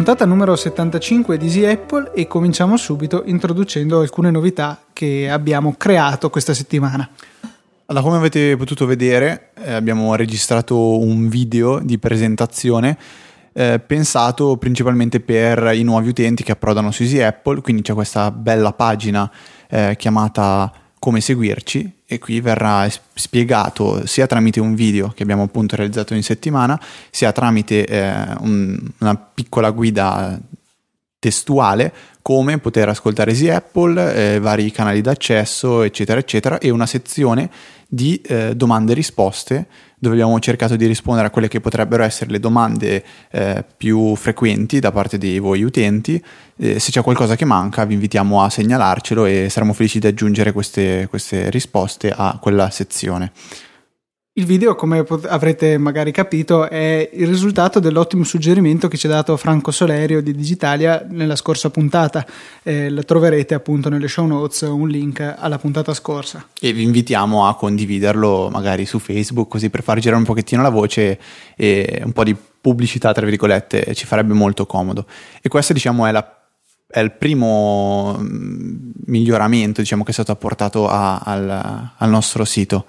Puntata numero 75 di Easy Apple e cominciamo subito introducendo alcune novità che abbiamo creato questa settimana. Allora, come avete potuto vedere, eh, abbiamo registrato un video di presentazione eh, pensato principalmente per i nuovi utenti che approdano su Easy Apple, quindi c'è questa bella pagina eh, chiamata come seguirci e qui verrà spiegato sia tramite un video che abbiamo appunto realizzato in settimana, sia tramite eh, un, una piccola guida testuale come poter ascoltare Easy Apple, eh, vari canali d'accesso, eccetera, eccetera, e una sezione di eh, domande e risposte dove abbiamo cercato di rispondere a quelle che potrebbero essere le domande eh, più frequenti da parte di voi utenti. Eh, se c'è qualcosa che manca vi invitiamo a segnalarcelo e saremo felici di aggiungere queste, queste risposte a quella sezione. Il video, come avrete magari capito, è il risultato dell'ottimo suggerimento che ci ha dato Franco Solerio di Digitalia nella scorsa puntata. Eh, troverete appunto nelle show notes un link alla puntata scorsa. E vi invitiamo a condividerlo magari su Facebook, così per far girare un pochettino la voce e un po' di pubblicità, tra virgolette, ci farebbe molto comodo. E questo, diciamo, è la è il primo mm, miglioramento diciamo, che è stato apportato a, al, al nostro sito.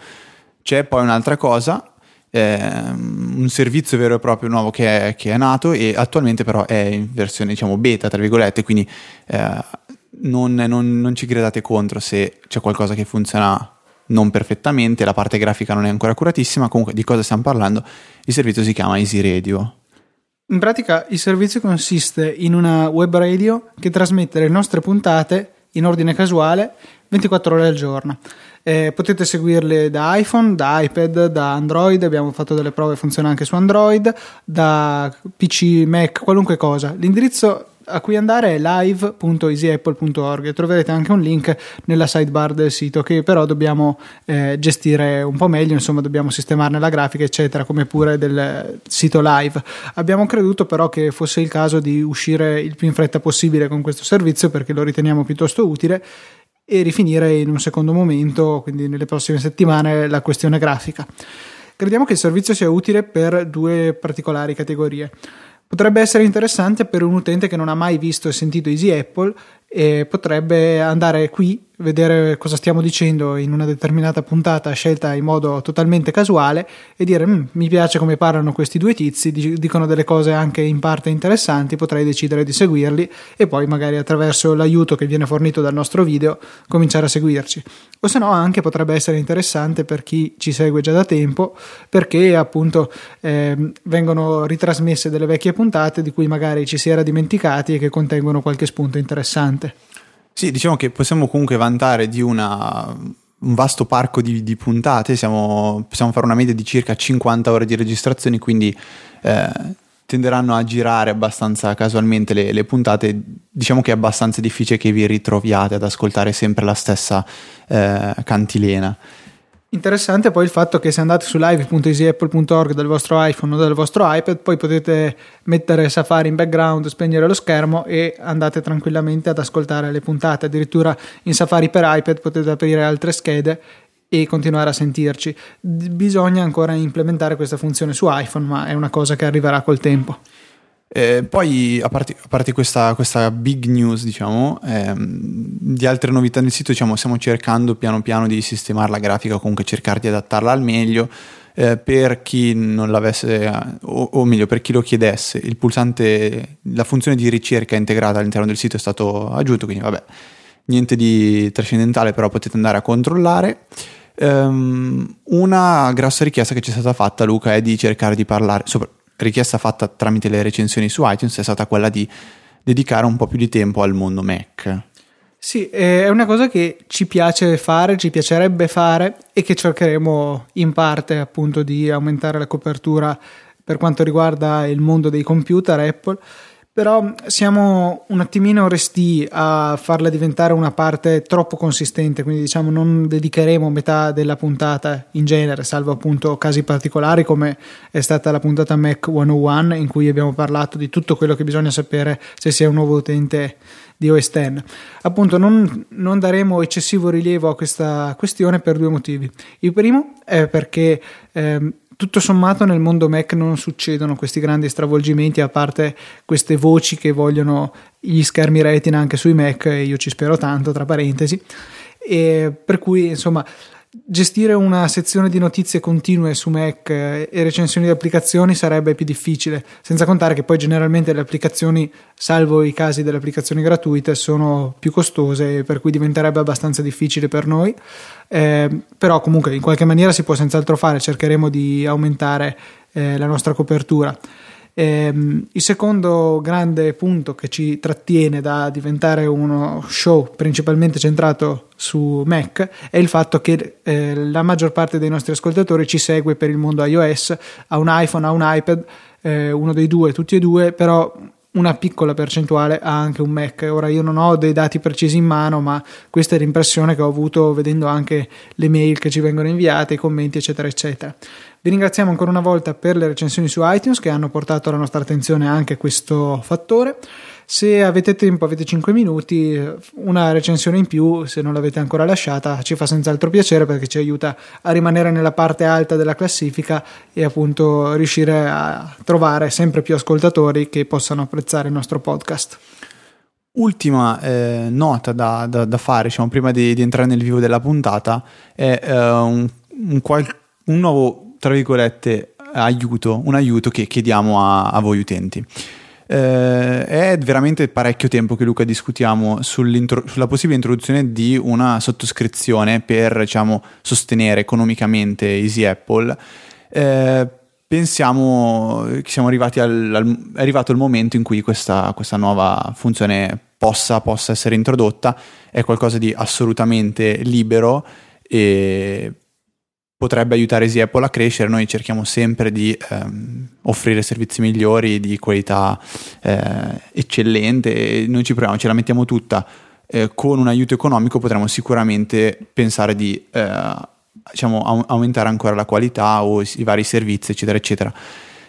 C'è poi un'altra cosa, eh, un servizio vero e proprio nuovo che è, che è, nato e attualmente però è in versione diciamo beta, tra virgolette, quindi eh, non, non, non ci credate contro se c'è qualcosa che funziona non perfettamente, la parte grafica non è ancora accuratissima, comunque di cosa stiamo parlando? Il servizio si chiama Easy Radio. In pratica il servizio consiste in una web radio che trasmette le nostre puntate in ordine casuale 24 ore al giorno. Eh, potete seguirle da iPhone, da iPad, da Android, abbiamo fatto delle prove, funziona anche su Android, da PC, Mac, qualunque cosa. L'indirizzo a cui andare è live.easyapple.org e troverete anche un link nella sidebar del sito che però dobbiamo eh, gestire un po' meglio, insomma dobbiamo sistemarne la grafica eccetera come pure del sito live. Abbiamo creduto però che fosse il caso di uscire il più in fretta possibile con questo servizio perché lo riteniamo piuttosto utile e rifinire in un secondo momento, quindi nelle prossime settimane, la questione grafica. Crediamo che il servizio sia utile per due particolari categorie. Potrebbe essere interessante per un utente che non ha mai visto e sentito Easy Apple e potrebbe andare qui vedere cosa stiamo dicendo in una determinata puntata scelta in modo totalmente casuale e dire mm, mi piace come parlano questi due tizi, dicono delle cose anche in parte interessanti, potrei decidere di seguirli e poi magari attraverso l'aiuto che viene fornito dal nostro video cominciare a seguirci. O se no anche potrebbe essere interessante per chi ci segue già da tempo perché appunto eh, vengono ritrasmesse delle vecchie puntate di cui magari ci si era dimenticati e che contengono qualche spunto interessante. Sì, diciamo che possiamo comunque vantare di una, un vasto parco di, di puntate, Siamo, possiamo fare una media di circa 50 ore di registrazioni, quindi eh, tenderanno a girare abbastanza casualmente le, le, puntate. Diciamo che è abbastanza difficile che vi ritroviate ad ascoltare sempre la stessa eh, cantilena. Interessante poi il fatto che se andate su live.easyapple.org dal vostro iPhone o dal vostro iPad poi potete mettere Safari in background, spegnere lo schermo e andate tranquillamente ad ascoltare le puntate. Addirittura in Safari per iPad potete aprire altre schede e continuare a sentirci. Bisogna ancora implementare questa funzione su iPhone, ma è una cosa che arriverà col tempo. Eh, poi, a parte, a parte questa, questa, big news, diciamo, ehm, di altre novità nel sito, diciamo, stiamo cercando piano piano di sistemare la grafica, comunque cercare di adattarla al meglio. Eh, per chi non l'avesse, o, o, meglio, per chi lo chiedesse, il pulsante, la funzione di ricerca integrata all'interno del sito è stato aggiunto, quindi vabbè, niente di trascendentale, però potete andare a controllare. Um, una grossa richiesta che ci è stata fatta, Luca, è di cercare di parlare, sopra, richiesta fatta tramite le recensioni su iTunes è stata quella di dedicare un po' più di tempo al mondo Mac. Sì, è una cosa che ci piace fare, ci piacerebbe fare e che cercheremo in parte appunto di aumentare la copertura per quanto riguarda il mondo dei computer Apple però siamo un attimino resti a farla diventare una parte troppo consistente, quindi diciamo non dedicheremo metà della puntata in genere, salvo appunto casi particolari come è stata la puntata Mac 101 in cui abbiamo parlato di tutto quello che bisogna sapere se si è un nuovo utente di OS X. Appunto non, non daremo eccessivo rilievo a questa questione per due motivi. Il primo è perché eh, tutto sommato nel mondo Mac non succedono questi grandi stravolgimenti a parte queste voci che vogliono gli schermi retina anche sui Mac e io ci spero tanto tra parentesi. E per cui insomma Gestire una sezione di notizie continue su Mac eh, e recensioni di applicazioni sarebbe più difficile, senza contare che poi generalmente le applicazioni, salvo i casi delle applicazioni gratuite, sono più costose, per cui diventerebbe abbastanza difficile per noi. Eh, però comunque in qualche maniera si può senz'altro fare, cercheremo di aumentare eh, la nostra copertura. Ehm, il secondo grande punto che ci trattiene da diventare uno show principalmente centrato su Mac è il fatto che eh, la maggior parte dei nostri ascoltatori ci segue per il mondo iOS, ha un iPhone, ha un iPad, eh, uno dei due, tutti e due, però una piccola percentuale ha anche un Mac. Ora io non ho dei dati precisi in mano, ma questa è l'impressione che ho avuto vedendo anche le mail che ci vengono inviate, i commenti, eccetera, eccetera. Vi ringraziamo ancora una volta per le recensioni su iTunes che hanno portato la nostra attenzione anche questo fattore. Se avete tempo, avete 5 minuti, una recensione in più, se non l'avete ancora lasciata, ci fa senz'altro piacere perché ci aiuta a rimanere nella parte alta della classifica e appunto riuscire a trovare sempre più ascoltatori che possano apprezzare il nostro podcast. Ultima eh, nota da, da, da, fare, diciamo, prima di, di, entrare nel vivo della puntata, è eh, un, un, qual- un nuovo tra virgolette, aiuto, un aiuto che chiediamo a, a voi utenti. Eh, è veramente parecchio tempo che Luca discutiamo sulla possibile introduzione di una sottoscrizione per diciamo, sostenere economicamente Easy Apple. Eh, pensiamo che siamo arrivati al, al, è arrivato il momento in cui questa, questa nuova funzione possa, possa, essere introdotta. È qualcosa di assolutamente libero e potrebbe aiutare Easy Apple a crescere, noi cerchiamo sempre di ehm, offrire servizi migliori, di qualità eh, eccellente noi ci proviamo, ce la mettiamo tutta. Eh, con un aiuto economico potremo sicuramente pensare di eh, diciamo, au- aumentare ancora la qualità o i vari servizi, eccetera, eccetera.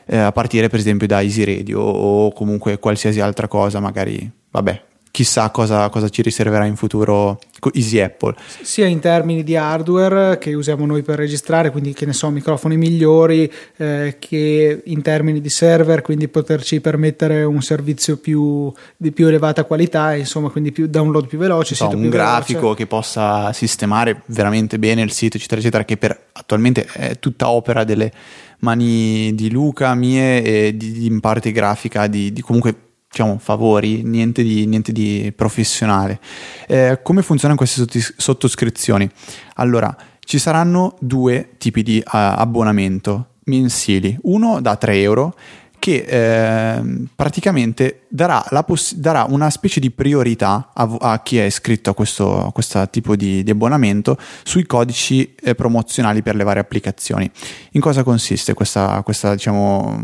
Eh, a partire per esempio da Easy Radio o comunque qualsiasi altra cosa, magari, vabbè, chissà cosa, cosa, ci riserverà in futuro Easy Apple. Sia in termini di hardware che usiamo noi per registrare, quindi che ne so, microfoni migliori, eh, che in termini di server, quindi poterci permettere un servizio più, di più elevata qualità, insomma, quindi più download più veloce. So, un grafico veloce. che possa sistemare veramente bene il sito, eccetera, eccetera, che per, attualmente è tutta opera delle mani di Luca, mie e di in parte grafica di, di comunque diciamo, favori, niente di, niente di professionale. Eh, come funzionano queste sottoscrizioni? Allora, ci saranno due tipi di uh, abbonamento mensili, uno da 3 euro che eh, praticamente darà, poss- darà, una specie di priorità a, a chi è iscritto a questo, a questo tipo di, di, abbonamento sui codici eh, promozionali per le varie applicazioni. In cosa consiste questa, questa diciamo,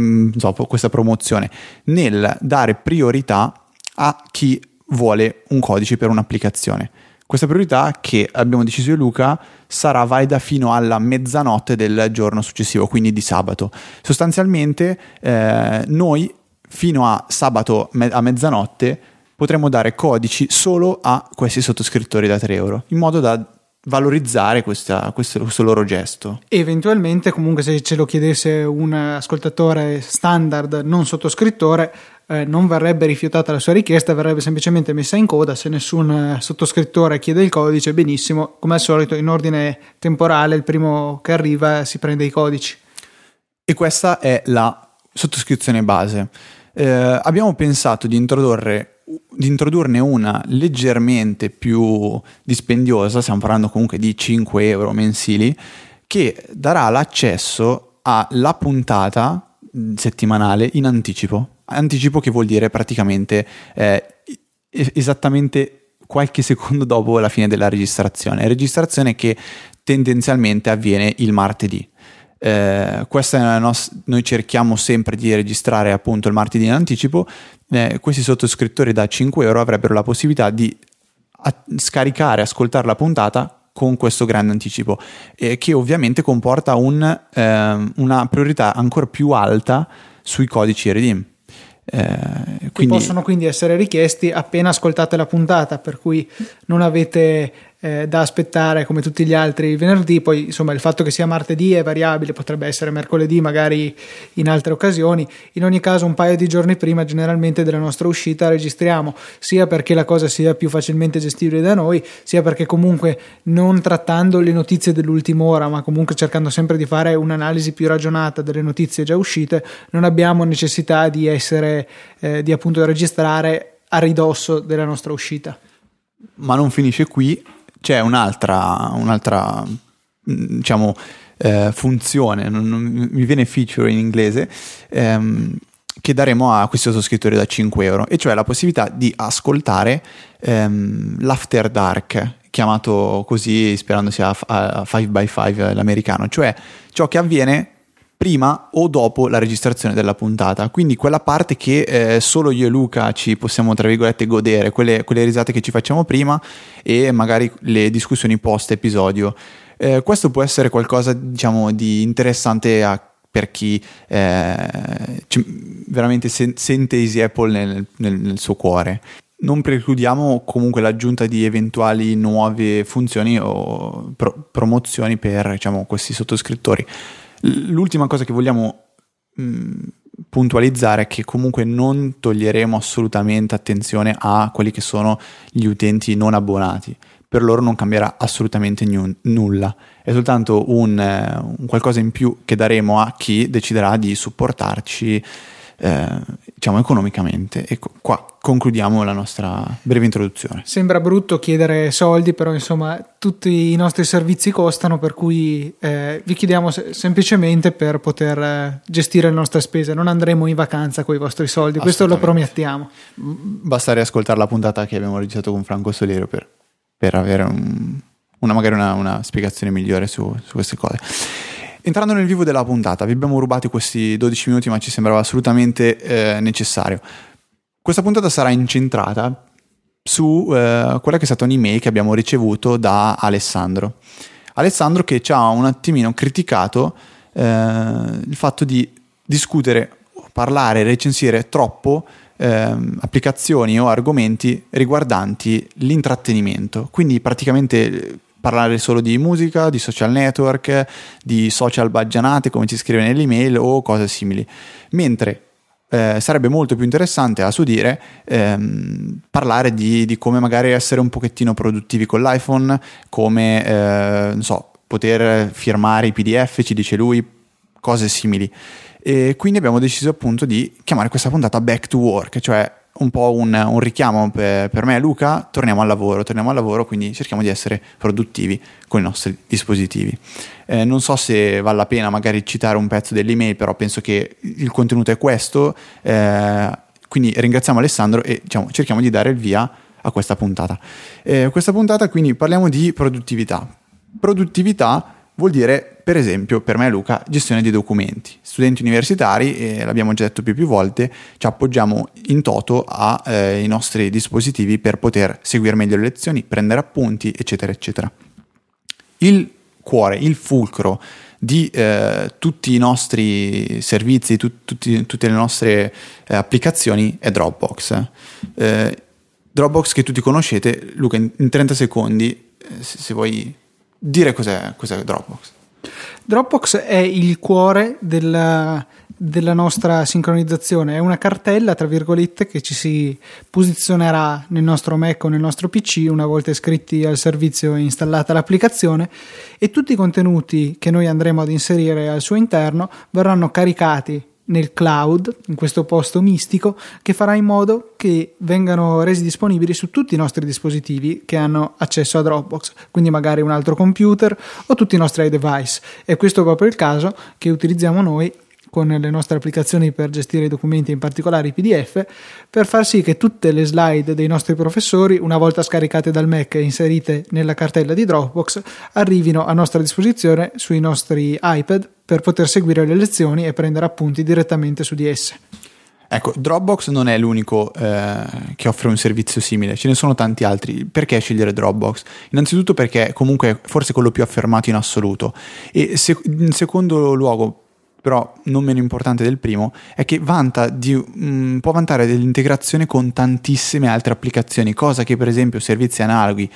Mm, dopo questa promozione nel dare priorità a chi vuole un codice per un'applicazione. Questa priorità che abbiamo deciso io e Luca sarà valida fino alla mezzanotte del giorno successivo, quindi di sabato. Sostanzialmente eh, noi fino a sabato me- a mezzanotte potremo dare codici solo a questi sottoscrittori da 3 euro, in modo da valorizzare questa, questo, questo, loro gesto. Eventualmente, comunque, se ce lo chiedesse un ascoltatore standard non sottoscrittore, eh, non verrebbe rifiutata la sua richiesta, verrebbe semplicemente messa in coda. Se nessun eh, sottoscrittore chiede il codice, benissimo, come al solito, in ordine temporale, il primo che arriva si prende i codici. E questa è la sottoscrizione base. Eh, abbiamo pensato di introdurre di introdurne una leggermente più dispendiosa, stiamo parlando comunque di 5 euro mensili, che darà l'accesso alla puntata settimanale in anticipo. Anticipo che vuol dire praticamente eh, esattamente qualche secondo dopo la fine della registrazione. Registrazione che tendenzialmente avviene il martedì. Eh, nos- noi cerchiamo sempre di registrare appunto il martedì in anticipo, eh, questi sottoscrittori da 5 euro avrebbero la possibilità di a- scaricare, ascoltare la puntata con questo grande anticipo, eh, che ovviamente comporta un, ehm, una priorità ancora più alta sui codici redeem. Eh, quindi... possono quindi essere richiesti appena ascoltate la puntata, per cui non avete eh, da aspettare come tutti gli altri venerdì, poi insomma il fatto che sia martedì è variabile, potrebbe essere mercoledì magari in altre occasioni, in ogni caso un paio di giorni prima generalmente della nostra uscita registriamo, sia perché la cosa sia più facilmente gestibile da noi, sia perché comunque non trattando le notizie dell'ultima ora, ma comunque cercando sempre di fare un'analisi più ragionata delle notizie già uscite, non abbiamo necessità di essere, eh, di appunto registrare a ridosso della nostra uscita. Ma non finisce qui, c'è un'altra, un'altra mm, diciamo, eh, funzione, non, non, mi viene feature in inglese, ehm, che daremo a questi sottoscrittori da 5 euro, e cioè la possibilità di ascoltare ehm, l'after dark, chiamato così ispirandosi a, a 5x5 l'americano, cioè ciò che avviene prima o dopo la registrazione della puntata. Quindi quella parte che eh, solo io e Luca ci possiamo, tra virgolette, godere, quelle, quelle, risate che ci facciamo prima e magari le discussioni post episodio. Eh, questo può essere qualcosa, diciamo, di interessante a, per chi eh, veramente sen- sente Easy Apple nel, nel, nel suo cuore. Non precludiamo comunque l'aggiunta di eventuali nuove funzioni o pro- promozioni per diciamo, questi sottoscrittori. L'ultima cosa che vogliamo mh, puntualizzare è che comunque non toglieremo assolutamente attenzione a quelli che sono gli utenti non abbonati. Per loro non cambierà assolutamente n- nulla, è soltanto un, eh, un qualcosa in più che daremo a chi deciderà di supportarci eh, diciamo economicamente. E qua concludiamo la nostra breve introduzione. Sembra brutto chiedere soldi, però insomma tutti i nostri servizi costano, per cui eh, vi chiediamo se- semplicemente per poter eh, gestire le nostre spese. Non andremo in vacanza con i vostri soldi, questo lo promettiamo. Basta riascoltare la puntata che abbiamo registrato con Franco Solero per, per avere un, una, magari una, una, spiegazione migliore su, su queste cose. Entrando nel vivo della puntata, vi abbiamo rubati questi 12 minuti, ma ci sembrava assolutamente eh, necessario. Questa puntata sarà incentrata su eh, quella che è stata un'email che abbiamo ricevuto da Alessandro. Alessandro che ci ha un attimino criticato eh, il fatto di discutere, parlare, recensire troppo eh, applicazioni o argomenti riguardanti l'intrattenimento. Quindi praticamente parlare solo di musica, di social network, di social baggianate come ci scrive nell'email o cose simili. Mentre eh, sarebbe molto più interessante a suo dire ehm, parlare di, di, come magari essere un pochettino produttivi con l'iPhone, come eh, non so, poter firmare i PDF, ci dice lui, cose simili. E quindi abbiamo deciso appunto di chiamare questa puntata Back to Work, cioè un po' un, un richiamo per, per, me e Luca, torniamo al lavoro, torniamo al lavoro, quindi cerchiamo di essere produttivi con i nostri dispositivi. Eh, non so se vale la pena magari citare un pezzo dell'email, però penso che il contenuto è questo, eh, quindi ringraziamo Alessandro e diciamo, cerchiamo di dare il via a questa puntata. Eh, questa puntata quindi parliamo di produttività. Produttività vuol dire per esempio per me Luca gestione dei documenti. Studenti universitari, e l'abbiamo già detto più più volte, ci appoggiamo in toto ai eh, nostri dispositivi per poter seguire meglio le lezioni, prendere appunti, eccetera, eccetera. Il cuore, il fulcro di eh, tutti i nostri servizi, tu, tutti, tutte le nostre eh, applicazioni è Dropbox. Eh, Dropbox che tutti conoscete, Luca, in, in 30 secondi, eh, se, se vuoi dire cos'è, cos'è Dropbox. Dropbox è il cuore della, della, nostra sincronizzazione, è una cartella, tra virgolette, che ci si posizionerà nel nostro Mac o nel nostro PC una volta iscritti al servizio e installata l'applicazione e tutti i contenuti che noi andremo ad inserire al suo interno verranno caricati nel cloud, in questo posto mistico, che farà in modo che vengano resi disponibili su tutti i nostri dispositivi che hanno accesso a Dropbox, quindi magari un altro computer o tutti i nostri device. E questo è proprio il caso che utilizziamo noi con le nostre applicazioni per gestire i documenti, in particolare i PDF, per far sì che tutte le slide dei nostri professori, una volta scaricate dal Mac e inserite nella cartella di Dropbox, arrivino a nostra disposizione sui nostri iPad per poter seguire le lezioni e prendere appunti direttamente su di esse. Ecco, Dropbox non è l'unico eh, che offre un servizio simile, ce ne sono tanti altri. Perché scegliere Dropbox? Innanzitutto perché comunque forse quello più affermato in assoluto e se, in secondo luogo però non meno importante del primo, è che vanta di, mh, mm, può vantare dell'integrazione con tantissime altre applicazioni, cosa che per esempio servizi analoghi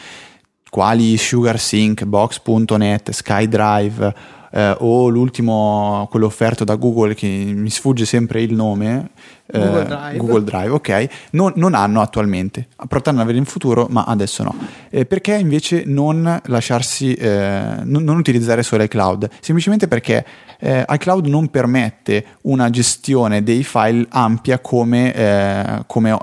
quali SugarSync, Box.net, SkyDrive eh, o l'ultimo, quello offerto da Google che mi sfugge sempre il nome, Google, eh, Drive. Google Drive. ok, non, non, hanno attualmente, potranno avere in futuro, ma adesso no. Eh, perché invece non lasciarsi, eh, non, non, utilizzare solo iCloud? Semplicemente perché eh, iCloud non permette una gestione dei file ampia come, eh, come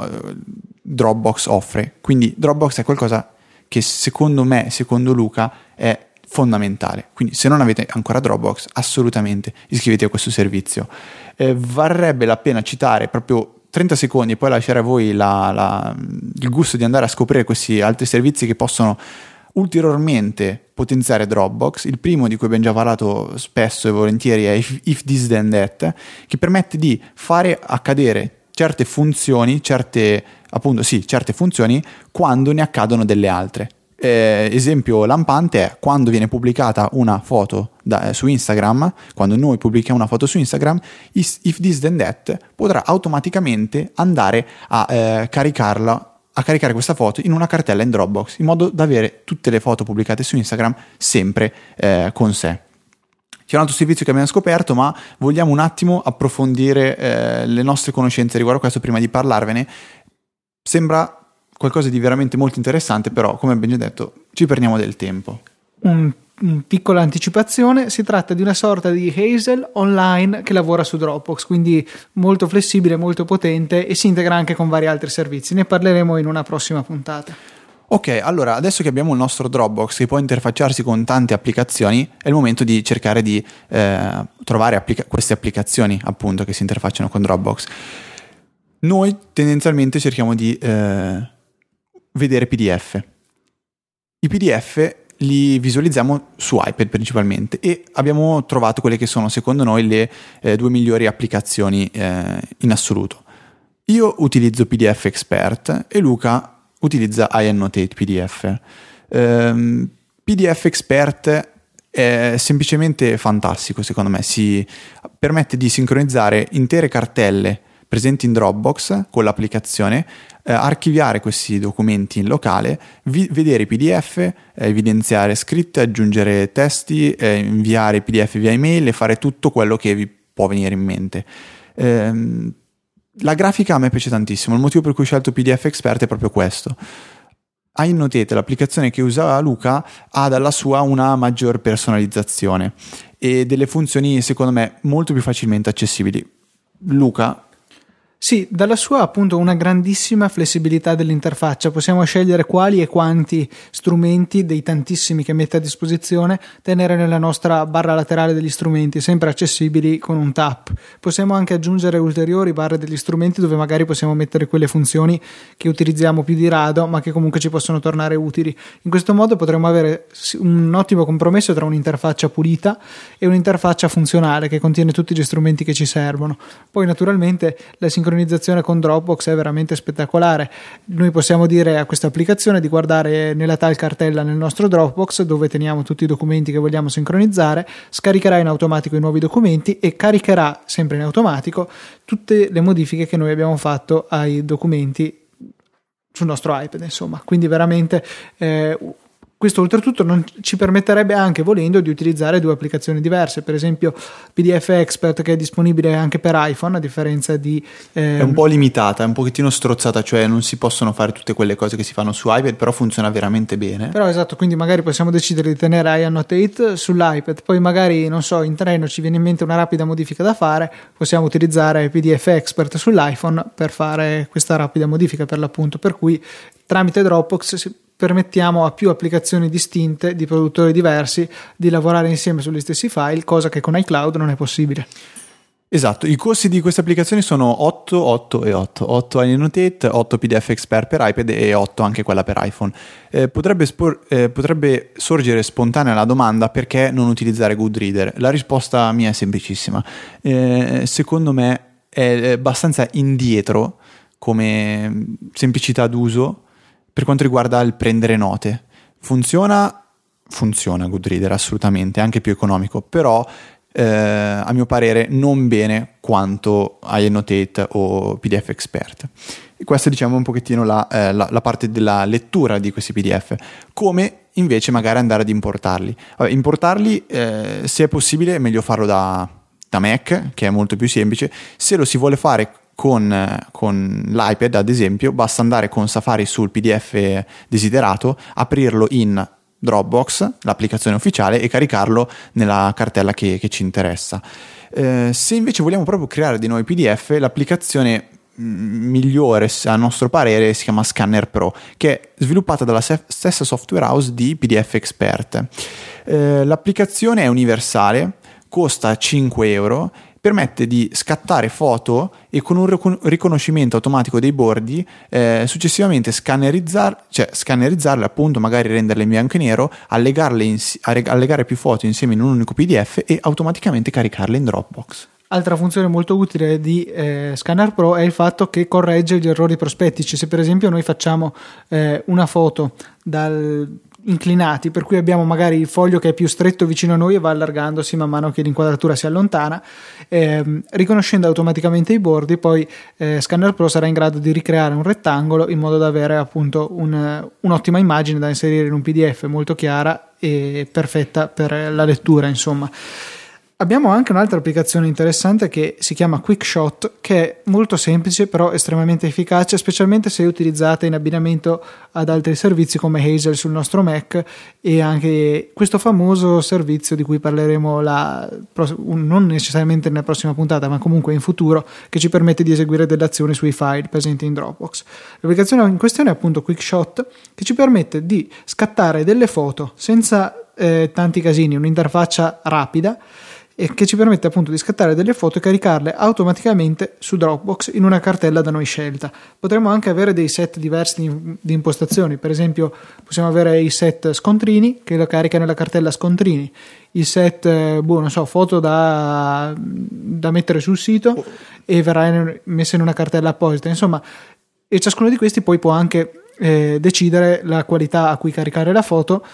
Dropbox offre. Quindi Dropbox è qualcosa che secondo me, secondo Luca, è fondamentale. Quindi se non avete ancora Dropbox, assolutamente iscrivetevi a questo servizio. Eh, varrebbe la pena citare proprio 30 secondi e poi lasciare a voi la, la, il gusto di andare a scoprire questi altri servizi che possono ulteriormente potenziare Dropbox. Il primo di cui abbiamo già parlato spesso e volentieri è If, If This Then That, che permette di fare accadere certe funzioni, certe, appunto, sì, certe funzioni quando ne accadono delle altre. Eh, esempio lampante è quando viene pubblicata una foto da, eh, su Instagram, quando noi pubblichiamo una foto su Instagram, if, if this then that potrà automaticamente andare a eh, caricarla a caricare questa foto in una cartella in Dropbox in modo da avere tutte le foto pubblicate su Instagram sempre eh, con sé. C'è un altro servizio che abbiamo scoperto, ma vogliamo un attimo approfondire eh, le nostre conoscenze riguardo a questo prima di parlarvene. Sembra qualcosa di veramente molto interessante, però come abbiamo già detto ci prendiamo del tempo. Un, un piccola anticipazione, si tratta di una sorta di Hazel online che lavora su Dropbox, quindi molto flessibile, molto potente e si integra anche con vari altri servizi. Ne parleremo in una prossima puntata. Ok, allora adesso che abbiamo il nostro Dropbox che può interfacciarsi con tante applicazioni, è il momento di cercare di eh, trovare applica- queste applicazioni appunto che si interfacciano con Dropbox. Noi tendenzialmente cerchiamo di eh, vedere PDF. I PDF li visualizziamo su iPad principalmente e abbiamo trovato quelle che sono secondo noi le eh, due migliori applicazioni eh, in assoluto. Io utilizzo PDF Expert e Luca utilizza iAnnotate PDF. Um, PDF Expert è semplicemente fantastico secondo me, si permette di sincronizzare intere cartelle presenti in Dropbox con l'applicazione, eh, archiviare questi documenti in locale, vi- vedere i PDF, eh, evidenziare scritte, aggiungere testi, eh, inviare i PDF via email e fare tutto quello che vi può venire in mente. Ehm, la grafica a me piace tantissimo, il motivo per cui ho scelto PDF Expert è proprio questo. iNotate, l'applicazione che usa Luca, ha dalla sua una maggior personalizzazione e delle funzioni secondo me molto più facilmente accessibili. Luca, sì, dalla sua appunto una grandissima flessibilità dell'interfaccia, possiamo scegliere quali e quanti strumenti dei tantissimi che mette a disposizione tenere nella nostra barra laterale degli strumenti, sempre accessibili con un tap. Possiamo anche aggiungere ulteriori barre degli strumenti dove magari possiamo mettere quelle funzioni che utilizziamo più di rado, ma che comunque ci possono tornare utili. In questo modo potremo avere un ottimo compromesso tra un'interfaccia pulita e un'interfaccia funzionale che contiene tutti gli strumenti che ci servono. Poi naturalmente la sincronizzazione sincronizzazione con Dropbox è veramente spettacolare. Noi possiamo dire a questa applicazione di guardare nella tal cartella nel nostro Dropbox dove teniamo tutti i documenti che vogliamo sincronizzare, scaricherà in automatico i nuovi documenti e caricherà sempre in automatico tutte le modifiche che noi abbiamo fatto ai documenti sul nostro iPad, insomma. Quindi veramente eh, questo oltretutto non ci permetterebbe anche, volendo, di utilizzare due applicazioni diverse, per esempio PDF Expert che è disponibile anche per iPhone, a differenza di... Ehm... È un po' limitata, è un pochettino strozzata, cioè non si possono fare tutte quelle cose che si fanno su iPad, però funziona veramente bene. Però esatto, quindi magari possiamo decidere di tenere iAnnotate sull'iPad, poi magari, non so, in treno ci viene in mente una rapida modifica da fare, possiamo utilizzare PDF Expert sull'iPhone per fare questa rapida modifica per l'appunto, per cui tramite Dropbox si permettiamo a più applicazioni distinte di produttori diversi di lavorare insieme sugli stessi file, cosa che con iCloud non è possibile. Esatto, i costi di queste applicazioni sono 8, 8 e 8. 8 iAnnotate, 8 PDF Expert per iPad e 8 anche quella per iPhone. Eh, potrebbe, spor- eh, potrebbe, sorgere spontanea la domanda perché non utilizzare Goodreader? La risposta mia è semplicissima. Eh, secondo me è abbastanza indietro come semplicità d'uso per quanto riguarda il prendere note. Funziona? Funziona Goodreader assolutamente, anche più economico, però eh, a mio parere non bene quanto iAnnotate o PDF Expert. E questa diciamo un pochettino la, eh, la, la, parte della lettura di questi PDF. Come invece magari andare ad importarli. Vabbè, importarli, eh, se è possibile, è meglio farlo da, da Mac, che è molto più semplice. Se lo si vuole fare con, con, l'iPad, ad esempio, basta andare con Safari sul PDF desiderato, aprirlo in Dropbox, l'applicazione ufficiale, e caricarlo nella cartella che, che ci interessa. Eh, se invece vogliamo proprio creare dei nuovi PDF, l'applicazione mm, migliore a nostro parere si chiama Scanner Pro che è sviluppata dalla stessa software house di PDF Expert eh, l'applicazione è universale costa 5 euro permette di scattare foto e con un riconoscimento automatico dei bordi eh, successivamente scannerizzar, cioè, scannerizzarle appunto magari renderle in bianco e nero allegarle ins- allegare più foto insieme in un unico pdf e automaticamente caricarle in Dropbox Altra funzione molto utile di eh, Scanner Pro è il fatto che corregge gli errori prospettici. Se per esempio noi facciamo eh, una foto dal, inclinati, per cui abbiamo magari il foglio che è più stretto vicino a noi e va allargandosi man mano che l'inquadratura si allontana, eh, riconoscendo automaticamente i bordi, poi eh, Scanner Pro sarà in grado di ricreare un rettangolo in modo da avere appunto un, un'ottima immagine da inserire in un PDF molto chiara e perfetta per la lettura, insomma. Abbiamo anche un'altra applicazione interessante che si chiama QuickShot, che è molto semplice però estremamente efficace, specialmente se utilizzata in abbinamento ad altri servizi come Hazel sul nostro Mac e anche questo famoso servizio di cui parleremo la, non necessariamente nella prossima puntata, ma comunque in futuro, che ci permette di eseguire delle azioni sui file presenti in Dropbox. L'applicazione in questione è appunto QuickShot, che ci permette di scattare delle foto senza eh, tanti casini, un'interfaccia rapida e che ci permette appunto di scattare delle foto e caricarle automaticamente su Dropbox in una cartella da noi scelta. Potremmo anche avere dei set diversi di, impostazioni, per esempio possiamo avere i set scontrini che lo carica nella cartella scontrini, i set, eh, boh, non so, foto da, da mettere sul sito e verrà messa in una cartella apposita, insomma, e ciascuno di questi poi può anche eh, decidere la qualità a cui caricare la foto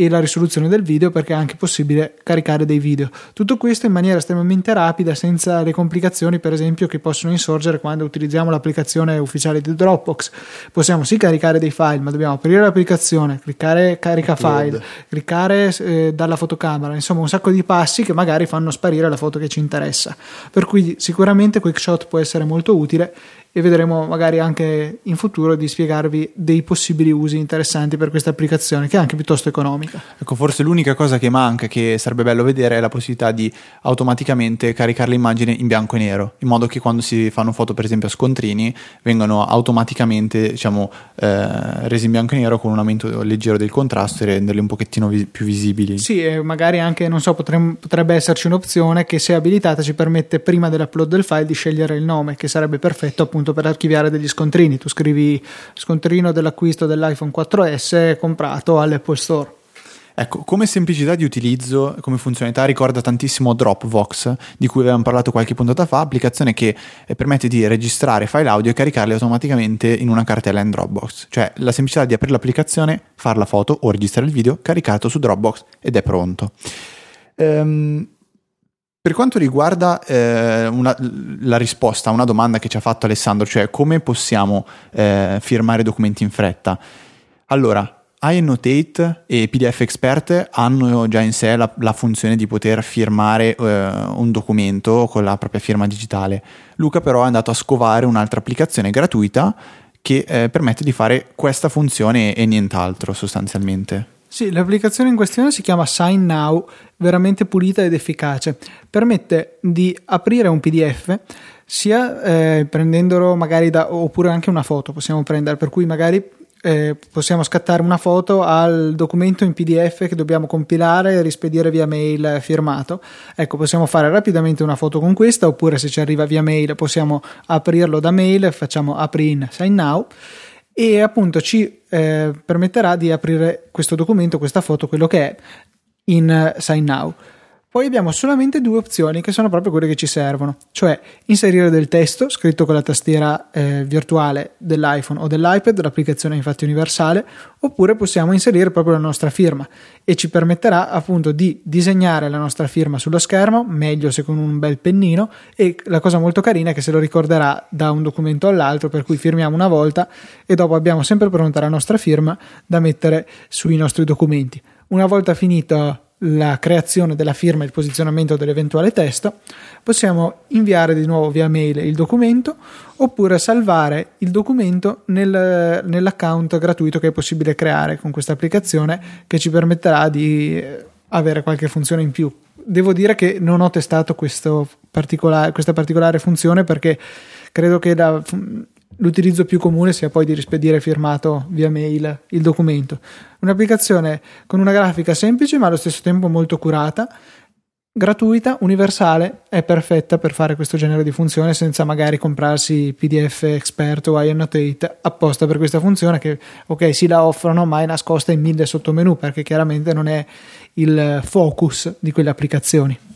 e la risoluzione del video perché è anche possibile caricare dei video. Tutto questo in maniera estremamente rapida senza le complicazioni per esempio che possono insorgere quando utilizziamo l'applicazione ufficiale di Dropbox. Possiamo sì caricare dei file ma dobbiamo aprire l'applicazione, cliccare carica file, cliccare eh, dalla fotocamera, insomma un sacco di passi che magari fanno sparire la foto che ci interessa. Per cui sicuramente QuickShot può essere molto utile e vedremo magari anche in futuro di spiegarvi dei possibili usi interessanti per questa applicazione che è anche piuttosto economica. Ecco, forse l'unica cosa che manca, che sarebbe bello vedere, è la possibilità di automaticamente caricare l'immagine in bianco e nero, in modo che quando si fanno foto per esempio a scontrini vengano automaticamente diciamo, eh, resi in bianco e nero con un aumento leggero del contrasto e renderli un pochettino vi- più visibili. Sì, e magari anche, non so, potremmo, potrebbe esserci un'opzione che se abilitata ci permette prima dell'upload del file di scegliere il nome, che sarebbe perfetto appunto appunto per archiviare degli scontrini. Tu scrivi scontrino dell'acquisto dell'iPhone 4S comprato all'Apple Store. Ecco, come semplicità di utilizzo, come funzionalità, ricorda tantissimo Dropbox, di cui avevamo parlato qualche puntata fa, applicazione che eh, permette di registrare file audio e caricarli automaticamente in una cartella in Dropbox. Cioè la semplicità di aprire l'applicazione, fare la foto o registrare il video, caricato su Dropbox ed è pronto. Ehm, per quanto riguarda eh, una, la risposta a una domanda che ci ha fatto Alessandro, cioè come possiamo eh, firmare documenti in fretta, allora iAnnotate e PDF Expert hanno già in sé la, la funzione di poter firmare eh, un documento con la propria firma digitale. Luca però è andato a scovare un'altra applicazione gratuita che eh, permette di fare questa funzione e nient'altro sostanzialmente. Sì, l'applicazione in questione si chiama Sign Now, veramente pulita ed efficace. Permette di aprire un PDF sia eh, prendendolo magari da, oppure anche una foto possiamo prendere, per cui magari eh, possiamo scattare una foto al documento in PDF che dobbiamo compilare e rispedire via mail firmato. Ecco, possiamo fare rapidamente una foto con questa, oppure se ci arriva via mail possiamo aprirlo da mail, facciamo apri in sign now e appunto ci eh, permetterà di aprire questo documento, questa foto, quello che è in sign now. Poi abbiamo solamente due opzioni che sono proprio quelle che ci servono, cioè inserire del testo scritto con la tastiera eh, virtuale dell'iPhone o dell'iPad, l'applicazione è infatti universale, oppure possiamo inserire proprio la nostra firma e ci permetterà appunto di disegnare la nostra firma sullo schermo, meglio se con un bel pennino e la cosa molto carina è che se lo ricorderà da un documento all'altro, per cui firmiamo una volta e dopo abbiamo sempre pronta la nostra firma da mettere sui nostri documenti. Una volta finito la creazione della firma e il posizionamento dell'eventuale testo, possiamo inviare di nuovo via mail il documento oppure salvare il documento nel, nell'account gratuito che è possibile creare con questa applicazione che ci permetterà di eh, avere qualche funzione in più. Devo dire che non ho testato particolare, questa particolare funzione perché credo che la, l'utilizzo più comune sia poi di rispedire firmato via mail il documento. Un'applicazione con una grafica semplice ma allo stesso tempo molto curata, gratuita, universale, è perfetta per fare questo genere di funzione senza magari comprarsi PDF Expert o iAnnotate apposta per questa funzione che ok si la offrono ma è nascosta in mille sottomenu perché chiaramente non è il focus di quelle applicazioni.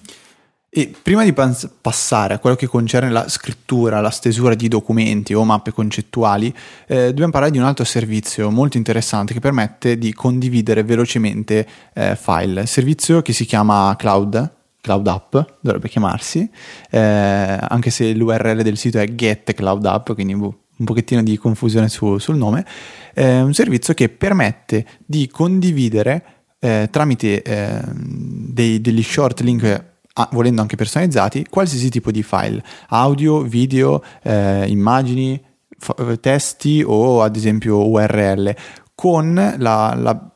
E prima di pas- passare a quello che concerne la scrittura, la stesura di documenti o mappe concettuali, eh, dobbiamo parlare di un altro servizio molto interessante che permette di condividere velocemente eh, file. Servizio che si chiama Cloud, Cloud App, dovrebbe chiamarsi, eh, anche se l'URL del sito è Get Cloud App, quindi boh, un pochettino di confusione su, sul nome. È un servizio che permette di condividere eh, tramite eh, dei, degli short link volendo anche personalizzati, qualsiasi tipo di file, audio, video, eh, immagini, f- testi o ad esempio URL con la, la,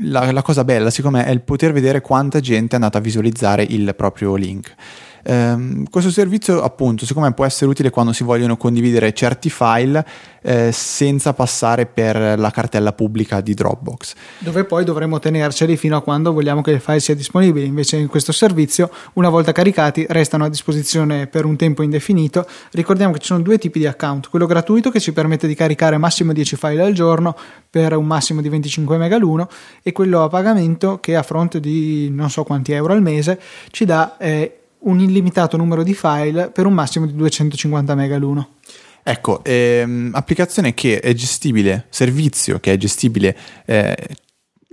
la, la, cosa bella, secondo me, è il poter vedere quanta gente è andata a visualizzare il proprio link. Eh, questo servizio, appunto, secondo me può essere utile quando si vogliono condividere certi file eh, senza passare per la cartella pubblica di Dropbox. Dove poi dovremo tenerceli fino a quando vogliamo che il file sia disponibile. Invece in questo servizio, una volta caricati, restano a disposizione per un tempo indefinito. Ricordiamo che ci sono due tipi di account, quello gratuito che ci permette di caricare massimo 10 file al giorno per un massimo di 25 MB l'uno e quello a pagamento che a fronte di non so quanti euro al mese ci dà eh, un illimitato numero di file per un massimo di 250 MB l'uno. Ecco, ehm, applicazione che è gestibile, servizio che è gestibile eh,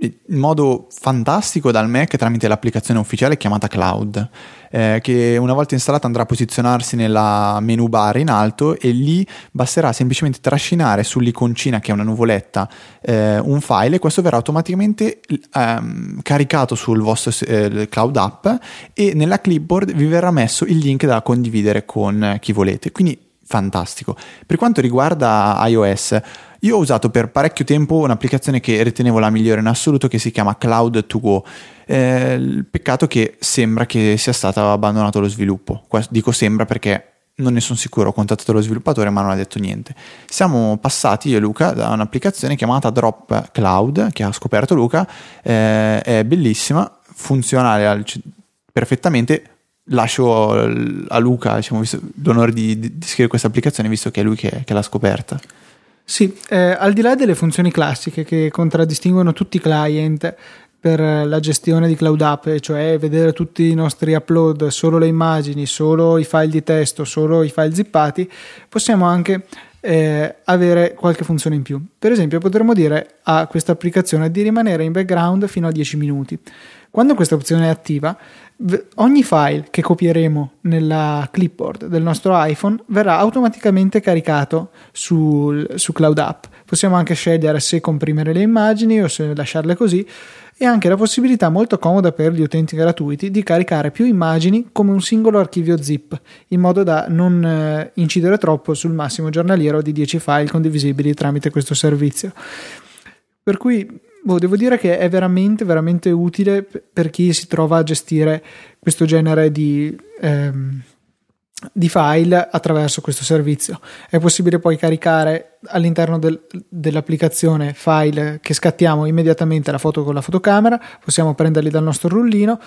in modo fantastico dal Mac tramite l'applicazione ufficiale chiamata Cloud, eh, che una volta installata andrà a posizionarsi nella menu bar in alto e lì basterà semplicemente trascinare sull'iconcina che è una nuvoletta eh, un file e questo verrà automaticamente ehm, caricato sul vostro eh, Cloud App e nella clipboard vi verrà messo il link da condividere con chi volete. Quindi fantastico. Per quanto riguarda iOS, io ho usato per parecchio tempo un'applicazione che ritenevo la migliore in assoluto che si chiama Cloud2Go. Eh, peccato che sembra che sia stato abbandonato lo sviluppo. Dico sembra perché non ne sono sicuro, ho contattato lo sviluppatore ma non ha detto niente. Siamo passati io e Luca da un'applicazione chiamata Drop Cloud che ha scoperto Luca, eh, è bellissima, funzionale al, perfettamente, lascio a Luca diciamo, l'onore di, di, scrivere questa applicazione visto che è lui che, che l'ha scoperta. Sì, eh, al di là delle funzioni classiche che contraddistinguono tutti i client per la gestione di Cloud App, cioè vedere tutti i nostri upload, solo le immagini, solo i file di testo, solo i file zippati, possiamo anche eh, avere qualche funzione in più. Per esempio, potremmo dire a questa applicazione di rimanere in background fino a 10 minuti. Quando questa opzione è attiva, ogni file che copieremo nella clipboard del nostro iPhone verrà automaticamente caricato su, su Cloud App. Possiamo anche scegliere se comprimere le immagini o se lasciarle così e anche la possibilità molto comoda per gli utenti gratuiti di caricare più immagini come un singolo archivio zip, in modo da non eh, incidere troppo sul massimo giornaliero di 10 file condivisibili tramite questo servizio. Per cui boh, devo dire che è veramente, veramente utile per chi si trova a gestire questo genere di, ehm, di file attraverso questo servizio. È possibile poi caricare all'interno del, dell'applicazione file che scattiamo immediatamente la foto con la fotocamera, possiamo prenderli dal nostro rullino.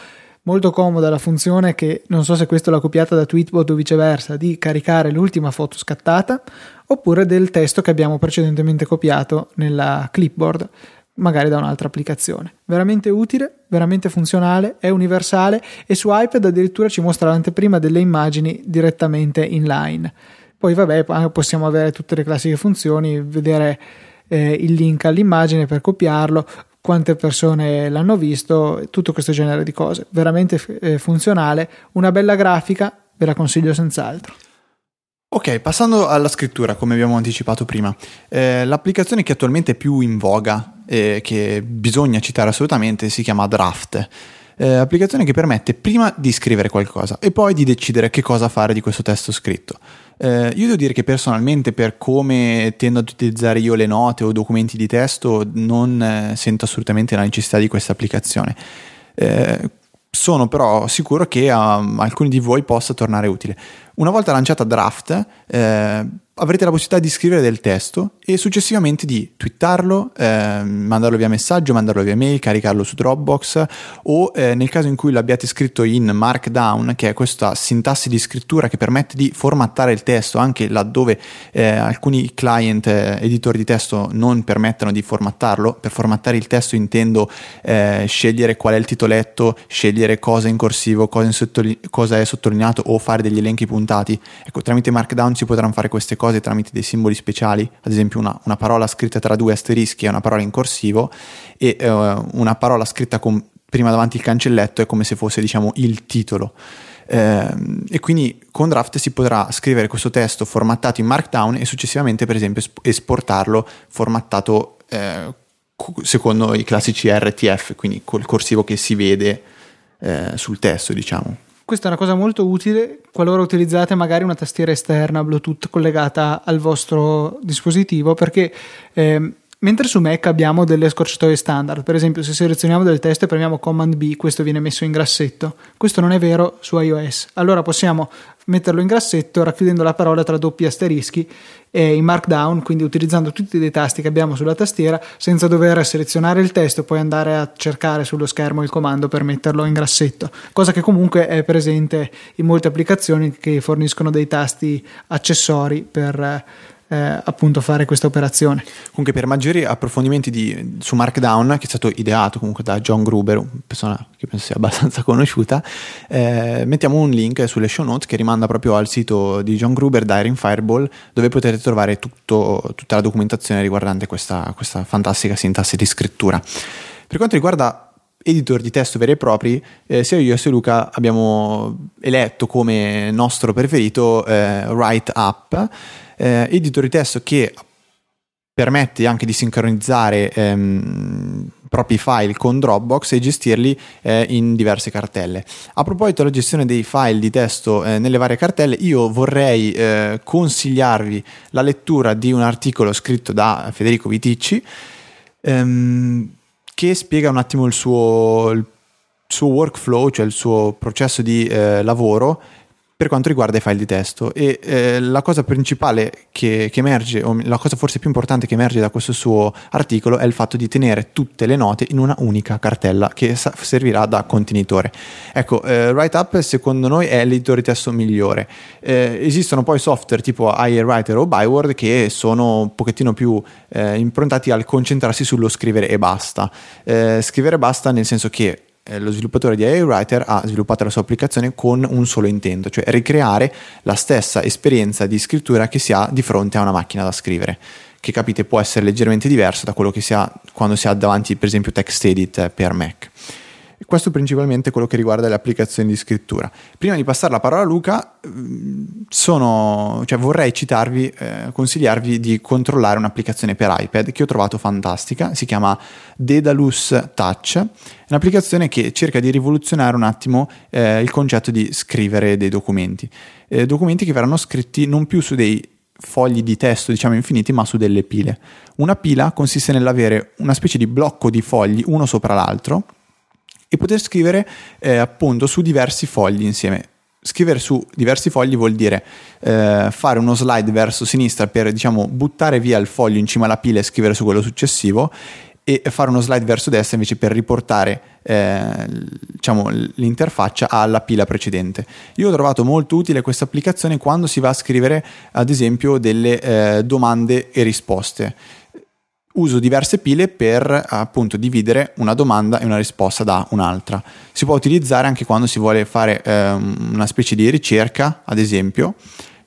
Molto comoda la funzione che non so se questo l'ha copiata da Tweetbot o viceversa, di caricare l'ultima foto scattata oppure del testo che abbiamo precedentemente copiato nella clipboard magari da un'altra applicazione. Veramente utile, veramente funzionale, è universale e su iPad addirittura ci mostra l'anteprima delle immagini direttamente inline. Poi vabbè, possiamo avere tutte le classiche funzioni, vedere eh, il link all'immagine per copiarlo, quante persone l'hanno visto, tutto questo genere di cose. Veramente eh, funzionale, una bella grafica, ve la consiglio senz'altro. Ok, passando alla scrittura, come abbiamo anticipato prima, eh, l'applicazione che attualmente è più in voga e che bisogna citare assolutamente si chiama Draft. Eh, applicazione che permette prima di scrivere qualcosa e poi di decidere che cosa fare di questo testo scritto. Eh, io devo dire che personalmente per come tendo ad utilizzare io le note o documenti di testo non eh, sento assolutamente la necessità di questa applicazione. Eh, sono però sicuro che a alcuni di voi possa tornare utile. Una volta lanciata Draft, eh, avrete la possibilità di scrivere del testo e successivamente di twittarlo, eh, mandarlo via messaggio, mandarlo via mail, caricarlo su Dropbox o eh, nel caso in cui l'abbiate scritto in Markdown, che è questa sintassi di scrittura che permette di formattare il testo anche laddove eh, alcuni client eh, editor di testo non permettono di formattarlo. Per formattare il testo intendo eh, scegliere qual è il titoletto, scegliere cosa è in corsivo, cosa, in sottoli- cosa è sottolineato o fare degli elenchi puntati. Ecco, tramite Markdown si potranno fare queste cose tramite dei simboli speciali, ad esempio una, una parola scritta tra due asterischi è una parola in corsivo e uh, una parola scritta con prima davanti il cancelletto è come se fosse diciamo il titolo. Eh, e quindi con Draft si potrà scrivere questo testo formattato in Markdown e successivamente per esempio esportarlo formattato eh, secondo i classici RTF, quindi col corsivo che si vede eh, sul testo diciamo. Questa è una cosa molto utile qualora utilizzate magari una tastiera esterna Bluetooth collegata al vostro dispositivo perché eh, Mentre su Mac abbiamo delle scorciatoie standard, per esempio se selezioniamo del testo e premiamo Command B, questo viene messo in grassetto. Questo non è vero su iOS. Allora possiamo metterlo in grassetto racchiudendo la parola tra doppi asterischi e in Markdown, quindi utilizzando tutti dei tasti che abbiamo sulla tastiera senza dover selezionare il testo e poi andare a cercare sullo schermo il comando per metterlo in grassetto, cosa che comunque è presente in molte applicazioni che forniscono dei tasti accessori per eh, appunto fare questa operazione. Comunque per maggiori approfondimenti di, su Markdown, che è stato ideato comunque da John Gruber, una persona che penso sia abbastanza conosciuta, eh, mettiamo un link sulle show notes che rimanda proprio al sito di John Gruber, Diary Fireball, dove potete trovare tutto, tutta la documentazione riguardante questa, questa fantastica sintassi di scrittura. Per quanto riguarda editor di testo veri e propri, eh, sia io sia Luca abbiamo eletto come nostro preferito eh, Write Up, eh, editor di testo che permette anche di sincronizzare ehm, propri file con Dropbox e gestirli eh, in diverse cartelle. A proposito della gestione dei file di testo eh, nelle varie cartelle, io vorrei eh, consigliarvi la lettura di un articolo scritto da Federico Viticci ehm, che spiega un attimo il suo, il suo workflow, cioè il suo processo di eh, lavoro per quanto riguarda i file di testo e eh, la cosa principale che, che, emerge, o la cosa forse più importante che emerge da questo suo articolo è il fatto di tenere tutte le note in una unica cartella che sa- servirà da contenitore. Ecco, eh, WriteUp secondo noi è l'editore di testo migliore. Eh, esistono poi software tipo iWriter o Byword che sono un pochettino più eh, improntati al concentrarsi sullo scrivere e basta. Eh, scrivere basta nel senso che eh, lo sviluppatore di AI ha sviluppato la sua applicazione con un solo intento, cioè ricreare la stessa esperienza di scrittura che si ha di fronte a una macchina da scrivere, che capite può essere leggermente diverso da quello che si ha quando si ha davanti per esempio TextEdit per Mac. Questo principalmente quello che riguarda le applicazioni di scrittura. Prima di passare la parola a Luca, mm, sono, cioè vorrei citarvi, eh, consigliarvi di controllare un'applicazione per iPad che ho trovato fantastica, si chiama Dedalus Touch, è un'applicazione che cerca di rivoluzionare un attimo eh, il concetto di scrivere dei documenti. Eh, documenti che verranno scritti non più su dei fogli di testo, diciamo infiniti, ma su delle pile. Una pila consiste nell'avere una specie di blocco di fogli uno sopra l'altro e poter scrivere eh, appunto su diversi fogli insieme. scrivere su diversi fogli vuol dire eh, fare uno slide verso sinistra per diciamo buttare via il foglio in cima alla pila e scrivere su quello successivo e fare uno slide verso destra invece per riportare eh, diciamo, l'interfaccia alla pila precedente. Io ho trovato molto utile questa applicazione quando si va a scrivere ad esempio delle eh, domande e risposte uso diverse pile per appunto dividere una domanda e una risposta da un'altra. Si può utilizzare anche quando si vuole fare eh, una specie di ricerca, ad esempio,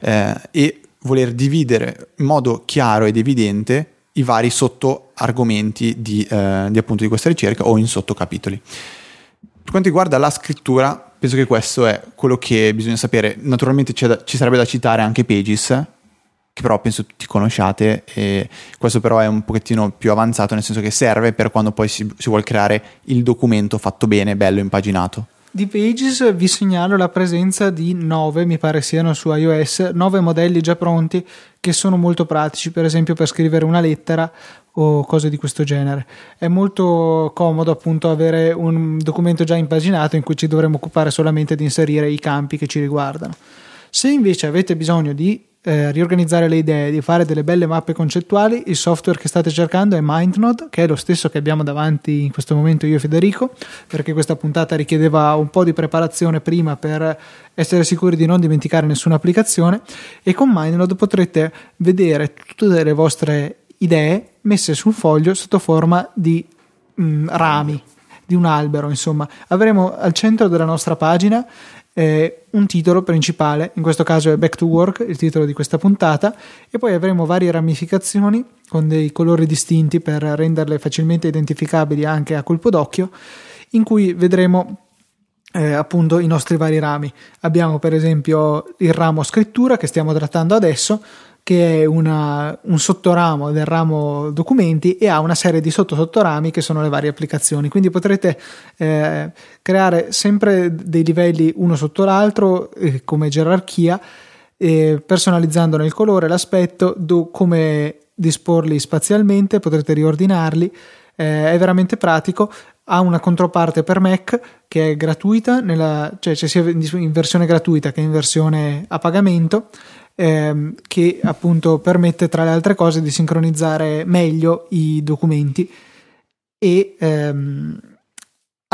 eh, e voler dividere in modo chiaro ed evidente i vari sottoargomenti di, eh, di, appunto, di questa ricerca o in sottocapitoli. Per quanto riguarda la scrittura, penso che questo è quello che bisogna sapere. Naturalmente da, ci sarebbe da citare anche Pages, che però penso tutti conosciate e questo però è un pochettino più avanzato nel senso che serve per quando poi si, si vuole creare il documento fatto bene, bello, impaginato. Di Pages vi segnalo la presenza di 9, mi pare siano su iOS, 9 modelli già pronti che sono molto pratici, per esempio per scrivere una lettera o cose di questo genere. È molto comodo appunto avere un documento già impaginato in cui ci dovremo occupare solamente di inserire i campi che ci riguardano. Se invece avete bisogno di eh, riorganizzare le idee, di fare delle belle mappe concettuali, il software che state cercando è MindNode, che è lo stesso che abbiamo davanti in questo momento io e Federico, perché questa puntata richiedeva un po' di preparazione prima per essere sicuri di non dimenticare nessuna applicazione. E con MindNode potrete vedere tutte le vostre idee messe su un foglio sotto forma di mm, rami di un albero, insomma, avremo al centro della nostra pagina eh, un titolo principale, in questo caso è Back to Work, il titolo di questa puntata, e poi avremo varie ramificazioni con dei colori distinti per renderle facilmente identificabili anche a colpo d'occhio, in cui vedremo eh, appunto i nostri vari rami. Abbiamo per esempio il ramo scrittura che stiamo trattando adesso, che è una, un sottoramo del ramo documenti e ha una serie di sottosottorami che sono le varie applicazioni. Quindi potrete eh, creare sempre dei livelli uno sotto l'altro eh, come gerarchia, eh, personalizzandone il colore, l'aspetto, do, come disporli spazialmente, potrete riordinarli. Eh, è veramente pratico ha una controparte per Mac che è gratuita, nella, cioè c'è sia in versione gratuita che in versione a pagamento ehm, che appunto permette tra le altre cose di sincronizzare meglio i documenti e ehm,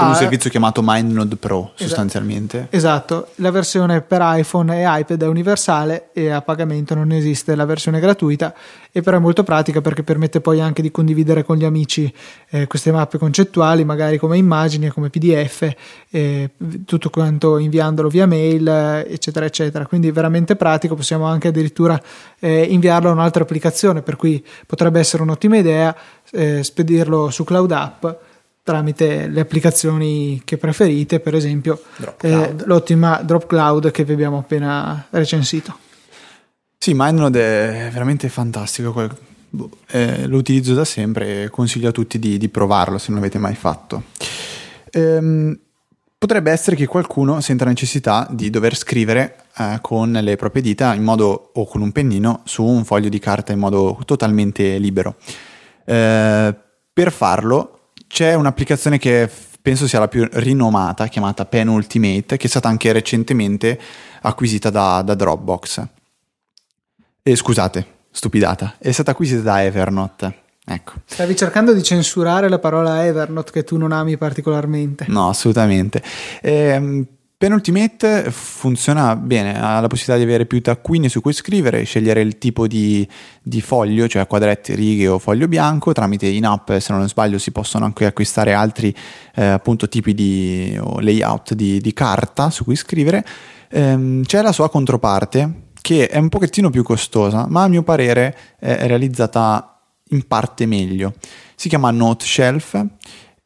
con un servizio chiamato MindNode Pro esatto. sostanzialmente. Esatto, la versione per iPhone e iPad è universale e a pagamento non esiste la versione gratuita e però è molto pratica perché permette poi anche di condividere con gli amici eh, queste mappe concettuali magari come immagini e come pdf eh, tutto quanto inviandolo via mail eccetera eccetera quindi veramente pratico possiamo anche addirittura eh, inviarlo a un'altra applicazione per cui potrebbe essere un'ottima idea eh, spedirlo su Cloud App tramite le applicazioni che preferite, per esempio eh, l'ottima Drop Cloud che vi abbiamo appena recensito. Sì, MindNode è veramente fantastico, eh, lo utilizzo da sempre e consiglio a tutti di, di provarlo se non l'avete mai fatto. Ehm, potrebbe essere che qualcuno senta la necessità di dover scrivere eh, con le proprie dita in modo o con un pennino su un foglio di carta in modo totalmente libero. Eh, per farlo c'è un'applicazione che penso sia la più rinomata, chiamata Pen Ultimate, che è stata anche recentemente acquisita da, da Dropbox. E scusate, stupidata, è stata acquisita da Evernote. Ecco. Stavi cercando di censurare la parola Evernote che tu non ami particolarmente. No, assolutamente. Ehm, Penultimate funziona bene, ha la possibilità di avere più taccuini su cui scrivere, scegliere il tipo di, di, foglio, cioè quadretti, righe o foglio bianco, tramite in app se non sbaglio si possono anche acquistare altri eh, appunto tipi di layout di, di, carta su cui scrivere. Ehm, c'è la sua controparte che è un pochettino più costosa, ma a mio parere è realizzata in parte meglio. Si chiama Note Shelf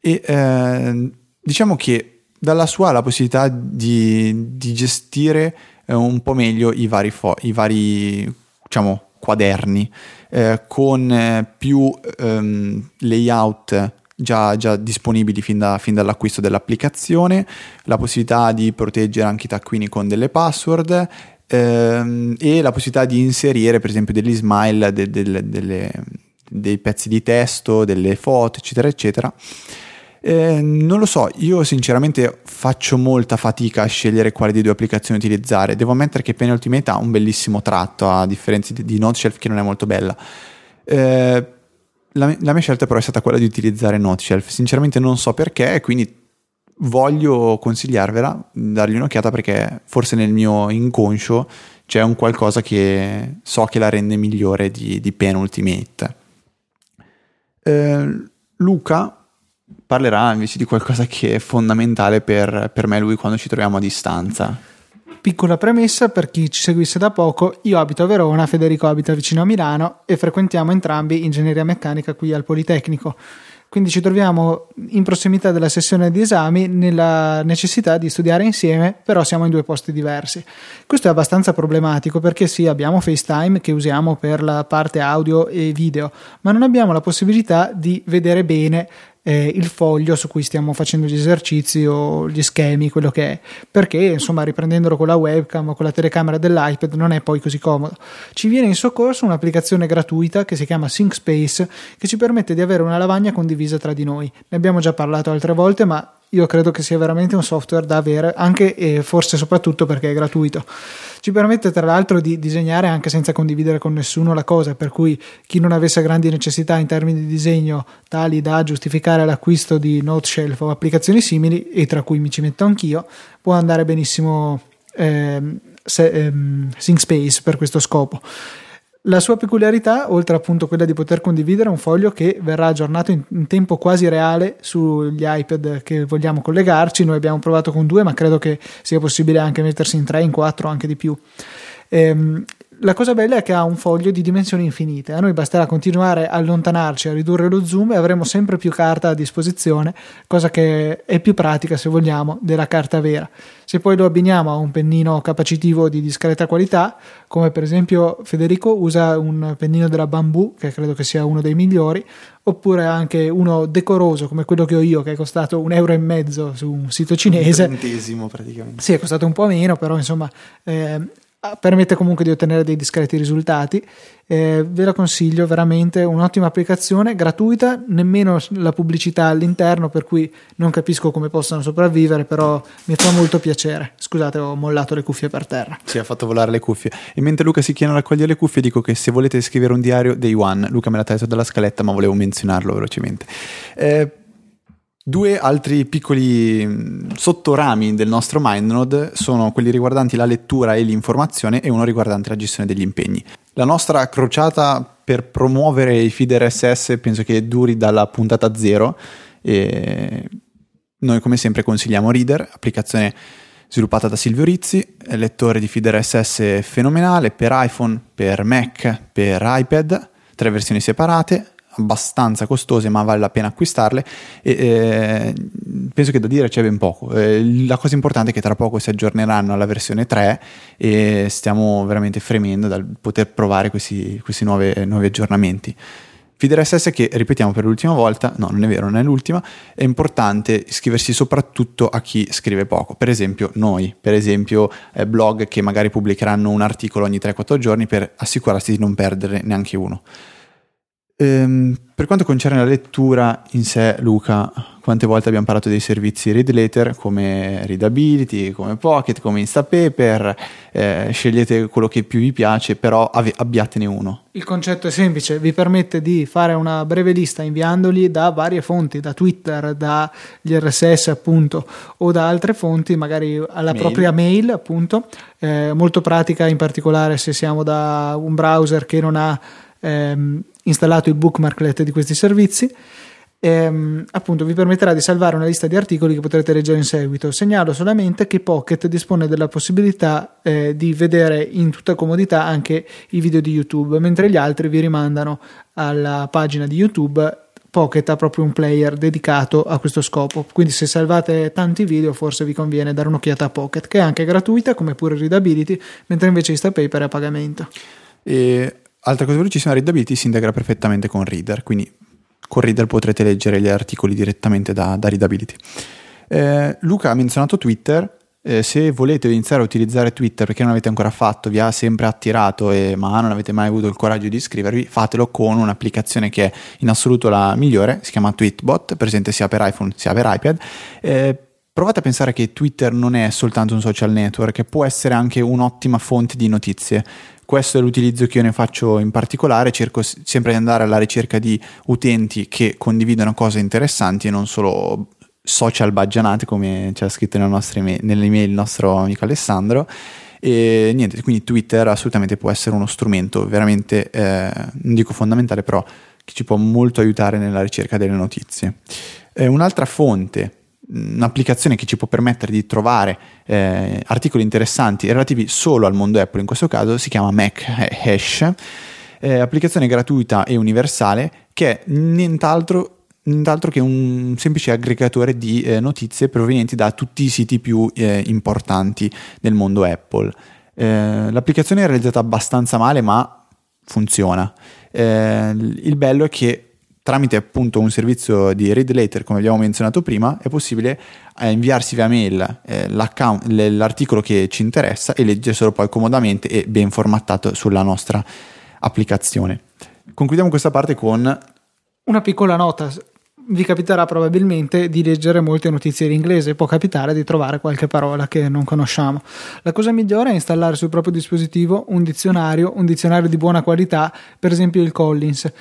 e eh, diciamo che dalla sua la possibilità di, di gestire eh, un po' meglio i vari, fo- i vari diciamo, quaderni eh, con eh, più ehm, layout già, già, disponibili fin, da, fin, dall'acquisto dell'applicazione, la possibilità di proteggere anche i taccuini con delle password ehm, e la possibilità di inserire per esempio degli smile, de, de, de, delle, dei pezzi di testo, delle foto eccetera eccetera Eh, non lo so, io sinceramente faccio molta fatica a scegliere quale di due applicazioni utilizzare. Devo ammettere che Penny Ultimate ha un bellissimo tratto, a differenza di, di NoteShelf che non è molto bella. Eh, la, la, mia scelta però è stata quella di utilizzare NoteShelf. Sinceramente non so perché, quindi voglio consigliarvela, dargli un'occhiata perché forse nel mio inconscio c'è un qualcosa che so che la rende migliore di, di Pen Ultimate. Eh, Luca parlerà invece di qualcosa che è fondamentale per, per me e lui quando ci troviamo a distanza. Piccola premessa per chi ci seguisse da poco, io abito a Verona, Federico abita vicino a Milano e frequentiamo entrambi ingegneria meccanica qui al Politecnico. Quindi ci troviamo in prossimità della sessione di esami nella necessità di studiare insieme, però siamo in due posti diversi. Questo è abbastanza problematico perché sì, abbiamo FaceTime che usiamo per la parte audio e video, ma non abbiamo la possibilità di vedere bene eh, il foglio su cui stiamo facendo gli esercizi o gli schemi, quello che è, perché insomma riprendendolo con la webcam o con la telecamera dell'iPad non è poi così comodo. Ci viene in soccorso un'applicazione gratuita che si chiama ThinkSpace che ci permette di avere una lavagna condivisa tra di noi. Ne abbiamo già parlato altre volte, ma io credo che sia veramente un software da avere, anche e forse soprattutto perché è gratuito. Ci permette tra l'altro di disegnare anche senza condividere con nessuno la cosa, per cui chi non avesse grandi necessità in termini di disegno tali da giustificare l'acquisto di Note Shelf o applicazioni simili, e tra cui mi ci metto anch'io, può andare benissimo ehm, se, ehm, ThinkSpace per questo scopo. La sua peculiarità, oltre appunto quella di poter condividere un foglio che verrà aggiornato in, in, tempo quasi reale sugli iPad che vogliamo collegarci, noi abbiamo provato con due, ma credo che sia possibile anche mettersi in tre, in quattro, anche di più. Ehm, la cosa bella è che ha un foglio di dimensioni infinite. A noi basterà continuare a allontanarci, a ridurre lo zoom e avremo sempre più carta a disposizione, cosa che è più pratica se vogliamo della carta vera. Se poi lo abbiniamo a un pennino capacitivo di discreta qualità, come per esempio Federico usa un pennino della Bamboo, che credo che sia uno dei migliori, oppure anche uno decoroso come quello che ho io, che è costato un euro e mezzo su un sito cinese. Un centesimo praticamente. Sì, è costato un po' meno, però insomma eh, permette comunque di ottenere dei discreti risultati. Eh, ve la consiglio veramente, un'ottima applicazione gratuita, nemmeno la pubblicità all'interno, per cui non capisco come possano sopravvivere, però mi fa molto piacere. Scusate, ho mollato le cuffie per terra. Sì, ha fatto volare le cuffie. E mentre Luca si chiede a raccogliere le cuffie, dico che se volete scrivere un diario, day one. Luca me l'ha tolto dalla scaletta, ma volevo menzionarlo velocemente. Eh, Due altri piccoli mm, sottorami del nostro MindNode sono quelli riguardanti la lettura e l'informazione e uno riguardante la gestione degli impegni. La nostra crociata per promuovere i feed RSS penso che duri dalla puntata zero e noi come sempre consigliamo Reader, applicazione sviluppata da Silvio Rizzi, lettore di feed RSS fenomenale per iPhone, per Mac, per iPad, tre versioni separate, abbastanza costose ma vale la pena acquistarle. E eh, penso che da dire c'è ben poco. Eh, la cosa importante è che tra poco si aggiorneranno alla versione 3 e stiamo veramente fremendo dal poter provare questi, questi nuove, nuovi aggiornamenti. FeederSS che ripetiamo per l'ultima volta, no non è vero, non è l'ultima, è importante iscriversi soprattutto a chi scrive poco, per esempio noi, per esempio eh, blog che magari pubblicheranno un articolo ogni 3-4 giorni per assicurarsi di non perdere neanche uno. Ehm, per quanto concerne la lettura in sé, Luca, quante volte abbiamo parlato dei servizi read later come Readability, come Pocket, come Instapaper, eh, scegliete quello che più vi piace, però av- abbiatene uno. Il concetto è semplice, vi permette di fare una breve lista inviandoli da varie fonti, da Twitter, dagli RSS appunto, o da altre fonti, magari alla mail. propria mail appunto, eh, molto pratica in particolare se siamo da un browser che non ha... Ehm, installato il bookmarklet di questi servizi. Ehm, appunto vi permetterà di salvare una lista di articoli che potrete leggere in seguito. Segnalo solamente che Pocket dispone della possibilità eh, di vedere in tutta comodità anche i video di YouTube, mentre gli altri vi rimandano alla pagina di YouTube. Pocket ha proprio un player dedicato a questo scopo, quindi se salvate tanti video forse vi conviene dare un'occhiata a Pocket, che è anche gratuita come pure Readability, mentre invece Instapaper è a pagamento. E Altra cosa velocissima, Readability si integra perfettamente con Reader, quindi con Reader potrete leggere gli articoli direttamente da, da Readability. Eh, Luca ha menzionato Twitter, eh, se volete iniziare a utilizzare Twitter perché non l'avete ancora fatto, vi ha sempre attirato e, ma non avete mai avuto il coraggio di iscrivervi, fatelo con un'applicazione che è in assoluto la migliore, si chiama Tweetbot, presente sia per iPhone sia per iPad. Eh, provate a pensare che Twitter non è soltanto un social network, può essere anche un'ottima fonte di notizie. Questo è l'utilizzo che io ne faccio in particolare, cerco sempre di andare alla ricerca di utenti che condividono cose interessanti e non solo social baggianate come ha scritto email, nell'email il nostro amico Alessandro e niente, quindi Twitter assolutamente può essere uno strumento veramente, eh, non dico fondamentale, però che ci può molto aiutare nella ricerca delle notizie. Eh, un'altra fonte, un'applicazione che ci può permettere di trovare eh, articoli interessanti relativi solo al mondo Apple, in questo caso si chiama Mac Hash, eh, applicazione gratuita e universale che è nient'altro nient'altro che un semplice aggregatore di eh, notizie provenienti da tutti i siti più eh, importanti del mondo Apple. Eh, l'applicazione è realizzata abbastanza male, ma funziona. Eh, il bello è che tramite appunto un servizio di read later, come abbiamo menzionato prima, è possibile eh, inviarsi via mail eh, l'articolo che ci interessa e leggerselo poi comodamente e ben formattato sulla nostra applicazione. Concludiamo questa parte con una piccola nota vi capiterà probabilmente di leggere molte notizie in inglese, può capitare di trovare qualche parola che non conosciamo. La cosa migliore è installare sul proprio dispositivo un dizionario, un dizionario di buona qualità, per esempio il Collins.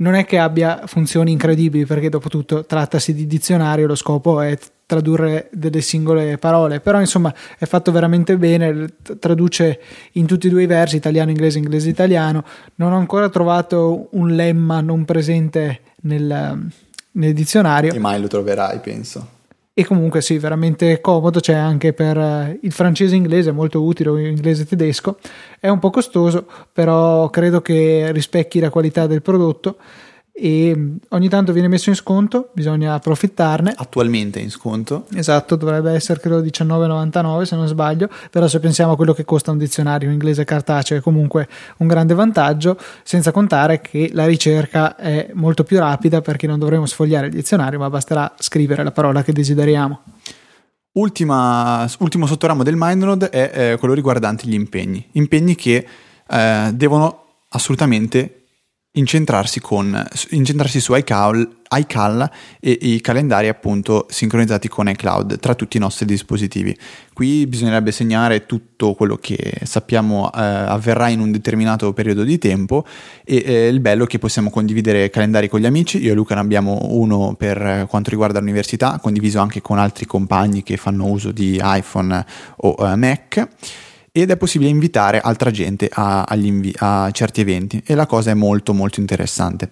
Non è che abbia funzioni incredibili, perché dopo tutto trattasi di dizionario, lo scopo è tradurre delle singole parole, però insomma è fatto veramente bene, traduce in tutti e due i versi, italiano, inglese, inglese, italiano. Non ho ancora trovato un lemma non presente nel nel dizionario. E mai lo troverai, penso. E comunque sì, veramente comodo, c'è anche per eh, il francese inglese, molto utile, o inglese tedesco. È un po' costoso, però credo che rispecchi la qualità del prodotto e mm, ogni tanto viene messo in sconto, bisogna approfittarne. Attualmente in sconto. Esatto, dovrebbe essere credo 19,99 se non sbaglio, però se pensiamo a quello che costa un dizionario inglese cartaceo è comunque un grande vantaggio, senza contare che la ricerca è molto più rapida perché non dovremo sfogliare il dizionario, ma basterà scrivere la parola che desideriamo. Ultima, ultimo sottoramo del MindNode è eh, quello riguardante gli impegni, impegni che eh, devono assolutamente incentrarsi, con, incentrarsi su iCal, iCal e i calendari appunto sincronizzati con iCloud tra tutti i nostri dispositivi. Qui bisognerebbe segnare tutto quello che sappiamo eh, avverrà in un determinato periodo di tempo e eh, il bello è che possiamo condividere calendari con gli amici. Io e Luca ne abbiamo uno per quanto riguarda l'università, condiviso anche con altri compagni che fanno uso di iPhone o eh, Mac ed è possibile invitare altra gente a, invi- a certi eventi e la cosa è molto molto interessante.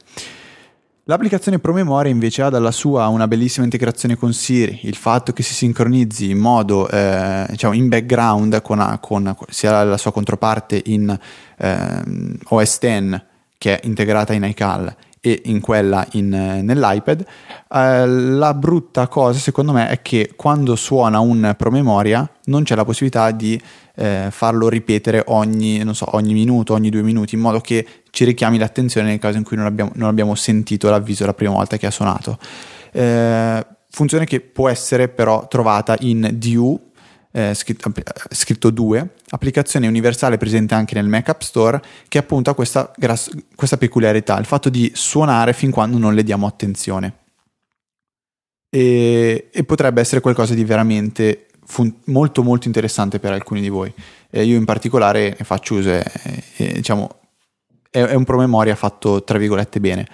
L'applicazione ProMemoria invece ha dalla sua una bellissima integrazione con Siri, il fatto che si sincronizzi in modo eh, diciamo in background con, con, sia la sua controparte in eh, OS X che è integrata in iCal e in quella in, nell'iPad. Eh, la brutta cosa secondo me è che quando suona un promemoria non c'è la possibilità di eh, farlo ripetere ogni, so, ogni, minuto, ogni due minuti, in modo che ci richiami l'attenzione nel caso in cui non abbiamo, non abbiamo sentito l'avviso la prima volta che ha suonato. Eh, funzione che può essere però trovata in DU, eh, scritto, scritto 2, applicazione universale presente anche nel Mac App Store, che appunto ha questa, questa peculiarità, il fatto di suonare fin quando non le diamo attenzione. E, e potrebbe essere qualcosa di veramente fun- molto molto interessante per alcuni di voi. Eh, io in particolare ne faccio uso, e, e, diciamo, è, è un promemoria fatto tra virgolette bene.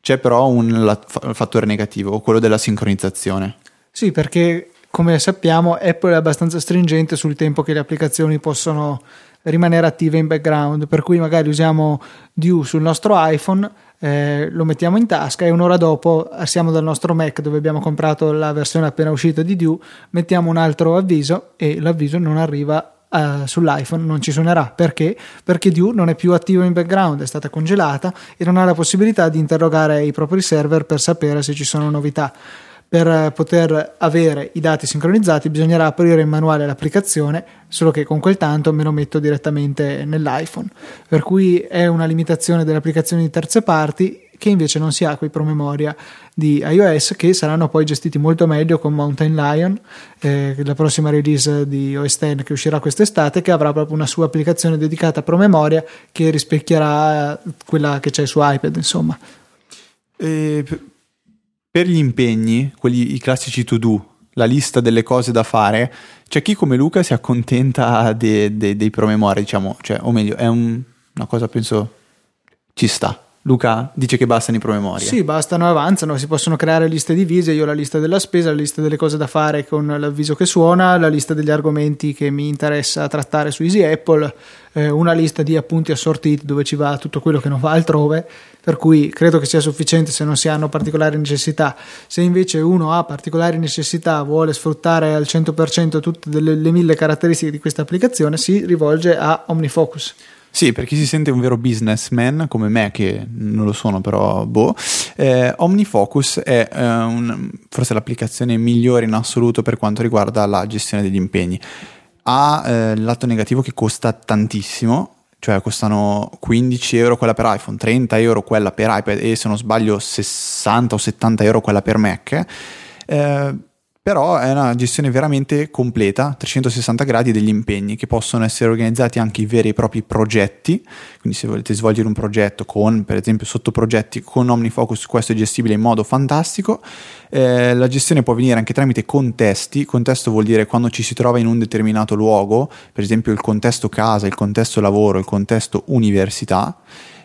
C'è però un la- fattore negativo, quello della sincronizzazione. Sì, perché come sappiamo Apple è abbastanza stringente sul tempo che le applicazioni possono rimanere attive in background, per cui magari usiamo Due sul nostro iPhone, eh, lo mettiamo in tasca e un'ora dopo siamo dal nostro Mac dove abbiamo comprato la versione appena uscita di Due, mettiamo un altro avviso e l'avviso non arriva Uh, sull'iPhone non ci suonerà perché? Perché Due non è più attivo in background, è stata congelata e non ha la possibilità di interrogare i propri server per sapere se ci sono novità per poter avere i dati sincronizzati bisognerà aprire in manuale l'applicazione, solo che con quel tanto me lo metto direttamente nell'iPhone. Per cui è una limitazione delle applicazioni di terze parti che invece non si ha quei promemoria di iOS che saranno poi gestiti molto meglio con Mountain Lion, eh, la prossima release di OS X che uscirà quest'estate, che avrà proprio una sua applicazione dedicata a promemoria che rispecchierà quella che c'è su iPad, insomma. E per gli impegni, quelli i classici to do, la lista delle cose da fare, c'è chi come Luca si accontenta de, de, dei promemoria, diciamo, cioè, o meglio, è un, una cosa penso ci sta. Luca dice che bastano i promemoria. Sì, bastano avanzano, si possono creare liste divise, io ho la lista della spesa, la lista delle cose da fare con l'avviso che suona, la lista degli argomenti che mi interessa trattare su Easy Apple, eh, una lista di appunti assortiti dove ci va tutto quello che non va altrove, per cui credo che sia sufficiente se non si hanno particolari necessità. Se invece uno ha particolari necessità, vuole sfruttare al 100% tutte le, le mille caratteristiche di questa applicazione, si rivolge a OmniFocus. Sì, per chi si sente un vero businessman come me, che non lo sono, però boh, eh, OmniFocus è eh, un, forse l'applicazione migliore in assoluto per quanto riguarda la gestione degli impegni. Ha eh, il lato negativo che costa tantissimo, cioè costano 15 euro quella per iPhone, 30 euro quella per iPad e se non sbaglio 60 o 70 euro quella per Mac. Eh, però è una gestione veramente completa, 360 gradi degli impegni che possono essere organizzati anche i veri e propri progetti, quindi se volete svolgere un progetto con per esempio sottoprogetti con OmniFocus questo è gestibile in modo fantastico, eh, la gestione può avvenire anche tramite contesti, contesto vuol dire quando ci si trova in un determinato luogo, per esempio il contesto casa, il contesto lavoro, il contesto università,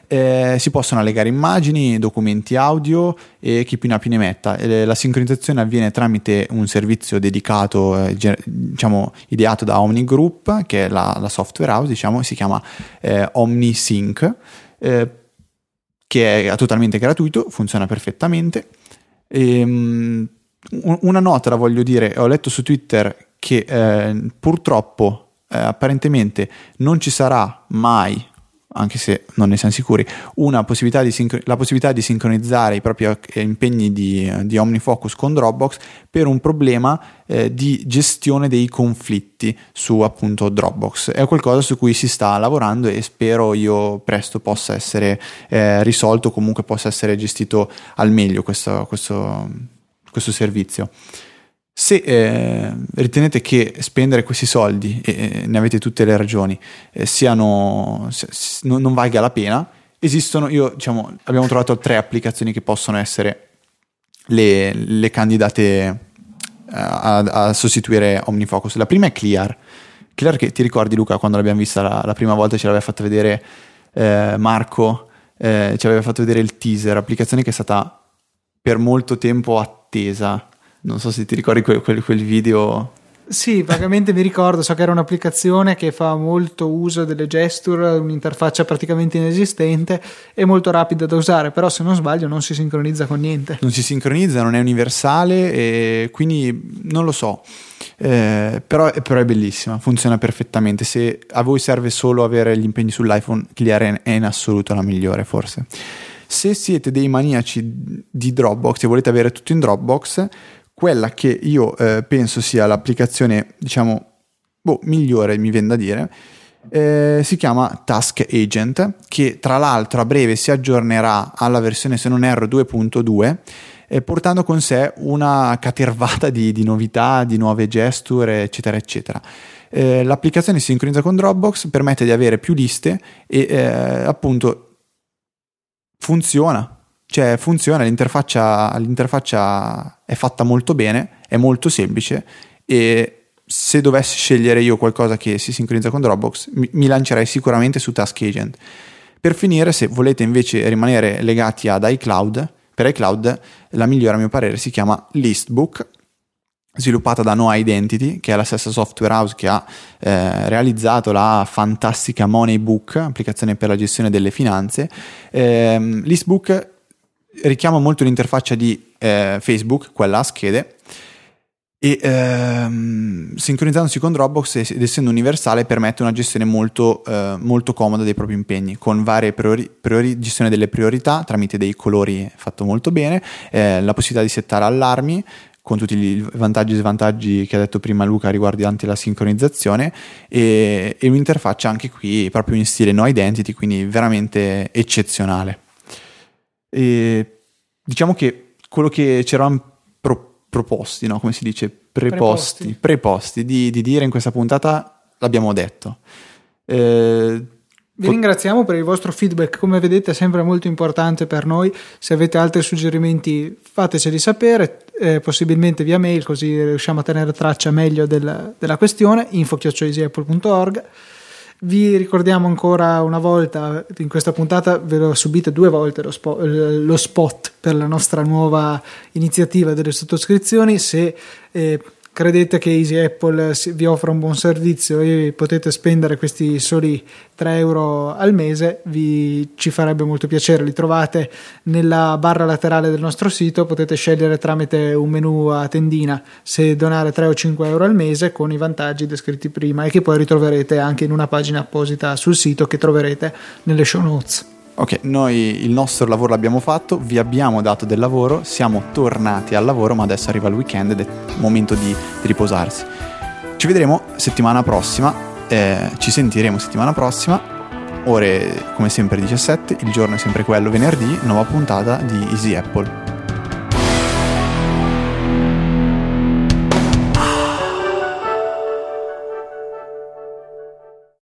eh, si possono allegare immagini, documenti audio e chi più ne ha più ne metta. Eh, la sincronizzazione avviene tramite un servizio dedicato, eh, diciamo, ideato da Omni Group, che è la, la software house, diciamo, si chiama eh, OmniSync, eh, che è totalmente gratuito, funziona perfettamente. E, um, una nota la voglio dire, ho letto su Twitter che eh, purtroppo apparentemente non ci sarà mai anche se non ne siamo sicuri, possibilità sincro- la possibilità di sincronizzare i propri eh, impegni di, di OmniFocus con Dropbox per un problema eh, di gestione dei conflitti su appunto Dropbox. È qualcosa su cui si sta lavorando e spero io presto possa essere eh, risolto, comunque possa essere gestito al meglio questo, questo, questo servizio. Se eh, ritenete che spendere questi soldi, e ne avete tutte le ragioni, eh, siano, se, non, non, valga la pena, esistono, io, diciamo, abbiamo trovato tre applicazioni che possono essere le, le candidate eh, a, a, sostituire OmniFocus. La prima è Clear. Clear che ti ricordi Luca quando l'abbiamo vista la, la prima volta ce l'aveva fatta vedere eh, Marco, eh, ci aveva fatto vedere il teaser, applicazione che è stata per molto tempo attesa non so se ti ricordi quel, quel, quel video sì, vagamente mi ricordo, so che era un'applicazione che fa molto uso delle gesture, un'interfaccia praticamente inesistente e molto rapida da usare, però se non sbaglio non si sincronizza con niente. Non si sincronizza, non è universale e quindi non lo so, eh, però, però, è bellissima, funziona perfettamente. Se a voi serve solo avere gli impegni sull'iPhone, Clear è in assoluto la migliore forse. Se siete dei maniaci di Dropbox e volete avere tutto in Dropbox, quella che io eh, penso sia l'applicazione, diciamo, boh, migliore, mi viene da dire, eh, si chiama Task Agent, che tra l'altro a breve si aggiornerà alla versione, se non erro, 2.2, eh, portando con sé una catervata di, di, novità, di nuove gesture, eccetera, eccetera. Eh, l'applicazione si sincronizza con Dropbox, permette di avere più liste e eh, appunto funziona cioè funziona, l'interfaccia, l'interfaccia è fatta molto bene, è molto semplice e se dovessi scegliere io qualcosa che si sincronizza con Dropbox mi, mi lancerei sicuramente su Task Agent. Per finire, se volete invece rimanere legati ad iCloud, per iCloud la migliore a mio parere si chiama Listbook, sviluppata da No Identity, che è la stessa software house che ha eh, realizzato la fantastica Moneybook, applicazione per la gestione delle finanze. Eh, Listbook richiama molto l'interfaccia di eh, Facebook, quella a schede, e ehm, sincronizzandosi con Dropbox ed essendo universale permette una gestione molto, eh, molto comoda dei propri impegni, con varie priori, priori, gestione delle priorità tramite dei colori fatto molto bene, eh, la possibilità di settare allarmi con tutti i vantaggi e svantaggi che ha detto prima Luca riguardanti la sincronizzazione e, e un'interfaccia anche qui proprio in stile no identity, quindi veramente eccezionale. E diciamo che quello che ci eravamo pro- proposti, no? come si dice, preposti, Preposti. preposti di, di dire in questa puntata l'abbiamo detto. Eh, Vi ringraziamo per il vostro feedback, come vedete è sempre molto importante per noi. Se avete altri suggerimenti fateceli sapere, eh, possibilmente via mail così riusciamo a tenere traccia meglio del- della questione, info.easyapple.org. Vi ricordiamo ancora una volta, in questa puntata ve lo subite due volte lo, spo- lo spot per la nostra nuova iniziativa delle sottoscrizioni. Se eh, credete che Easy Apple vi offra un buon servizio e potete spendere questi soli 3 euro al mese, vi, ci farebbe molto piacere. Li trovate nella barra laterale del nostro sito, potete scegliere tramite un menu a tendina se donare 3 o 5 euro al mese con i vantaggi descritti prima e che poi ritroverete anche in una pagina apposita sul sito che troverete nelle show notes. Ok, noi il nostro lavoro l'abbiamo fatto, vi abbiamo dato del lavoro, siamo tornati al lavoro, ma adesso arriva il weekend ed è momento di, di riposarsi. Ci vedremo settimana prossima, eh, ci sentiremo settimana prossima, ore come sempre 17, il giorno è sempre quello, venerdì, nuova puntata di Easy Apple.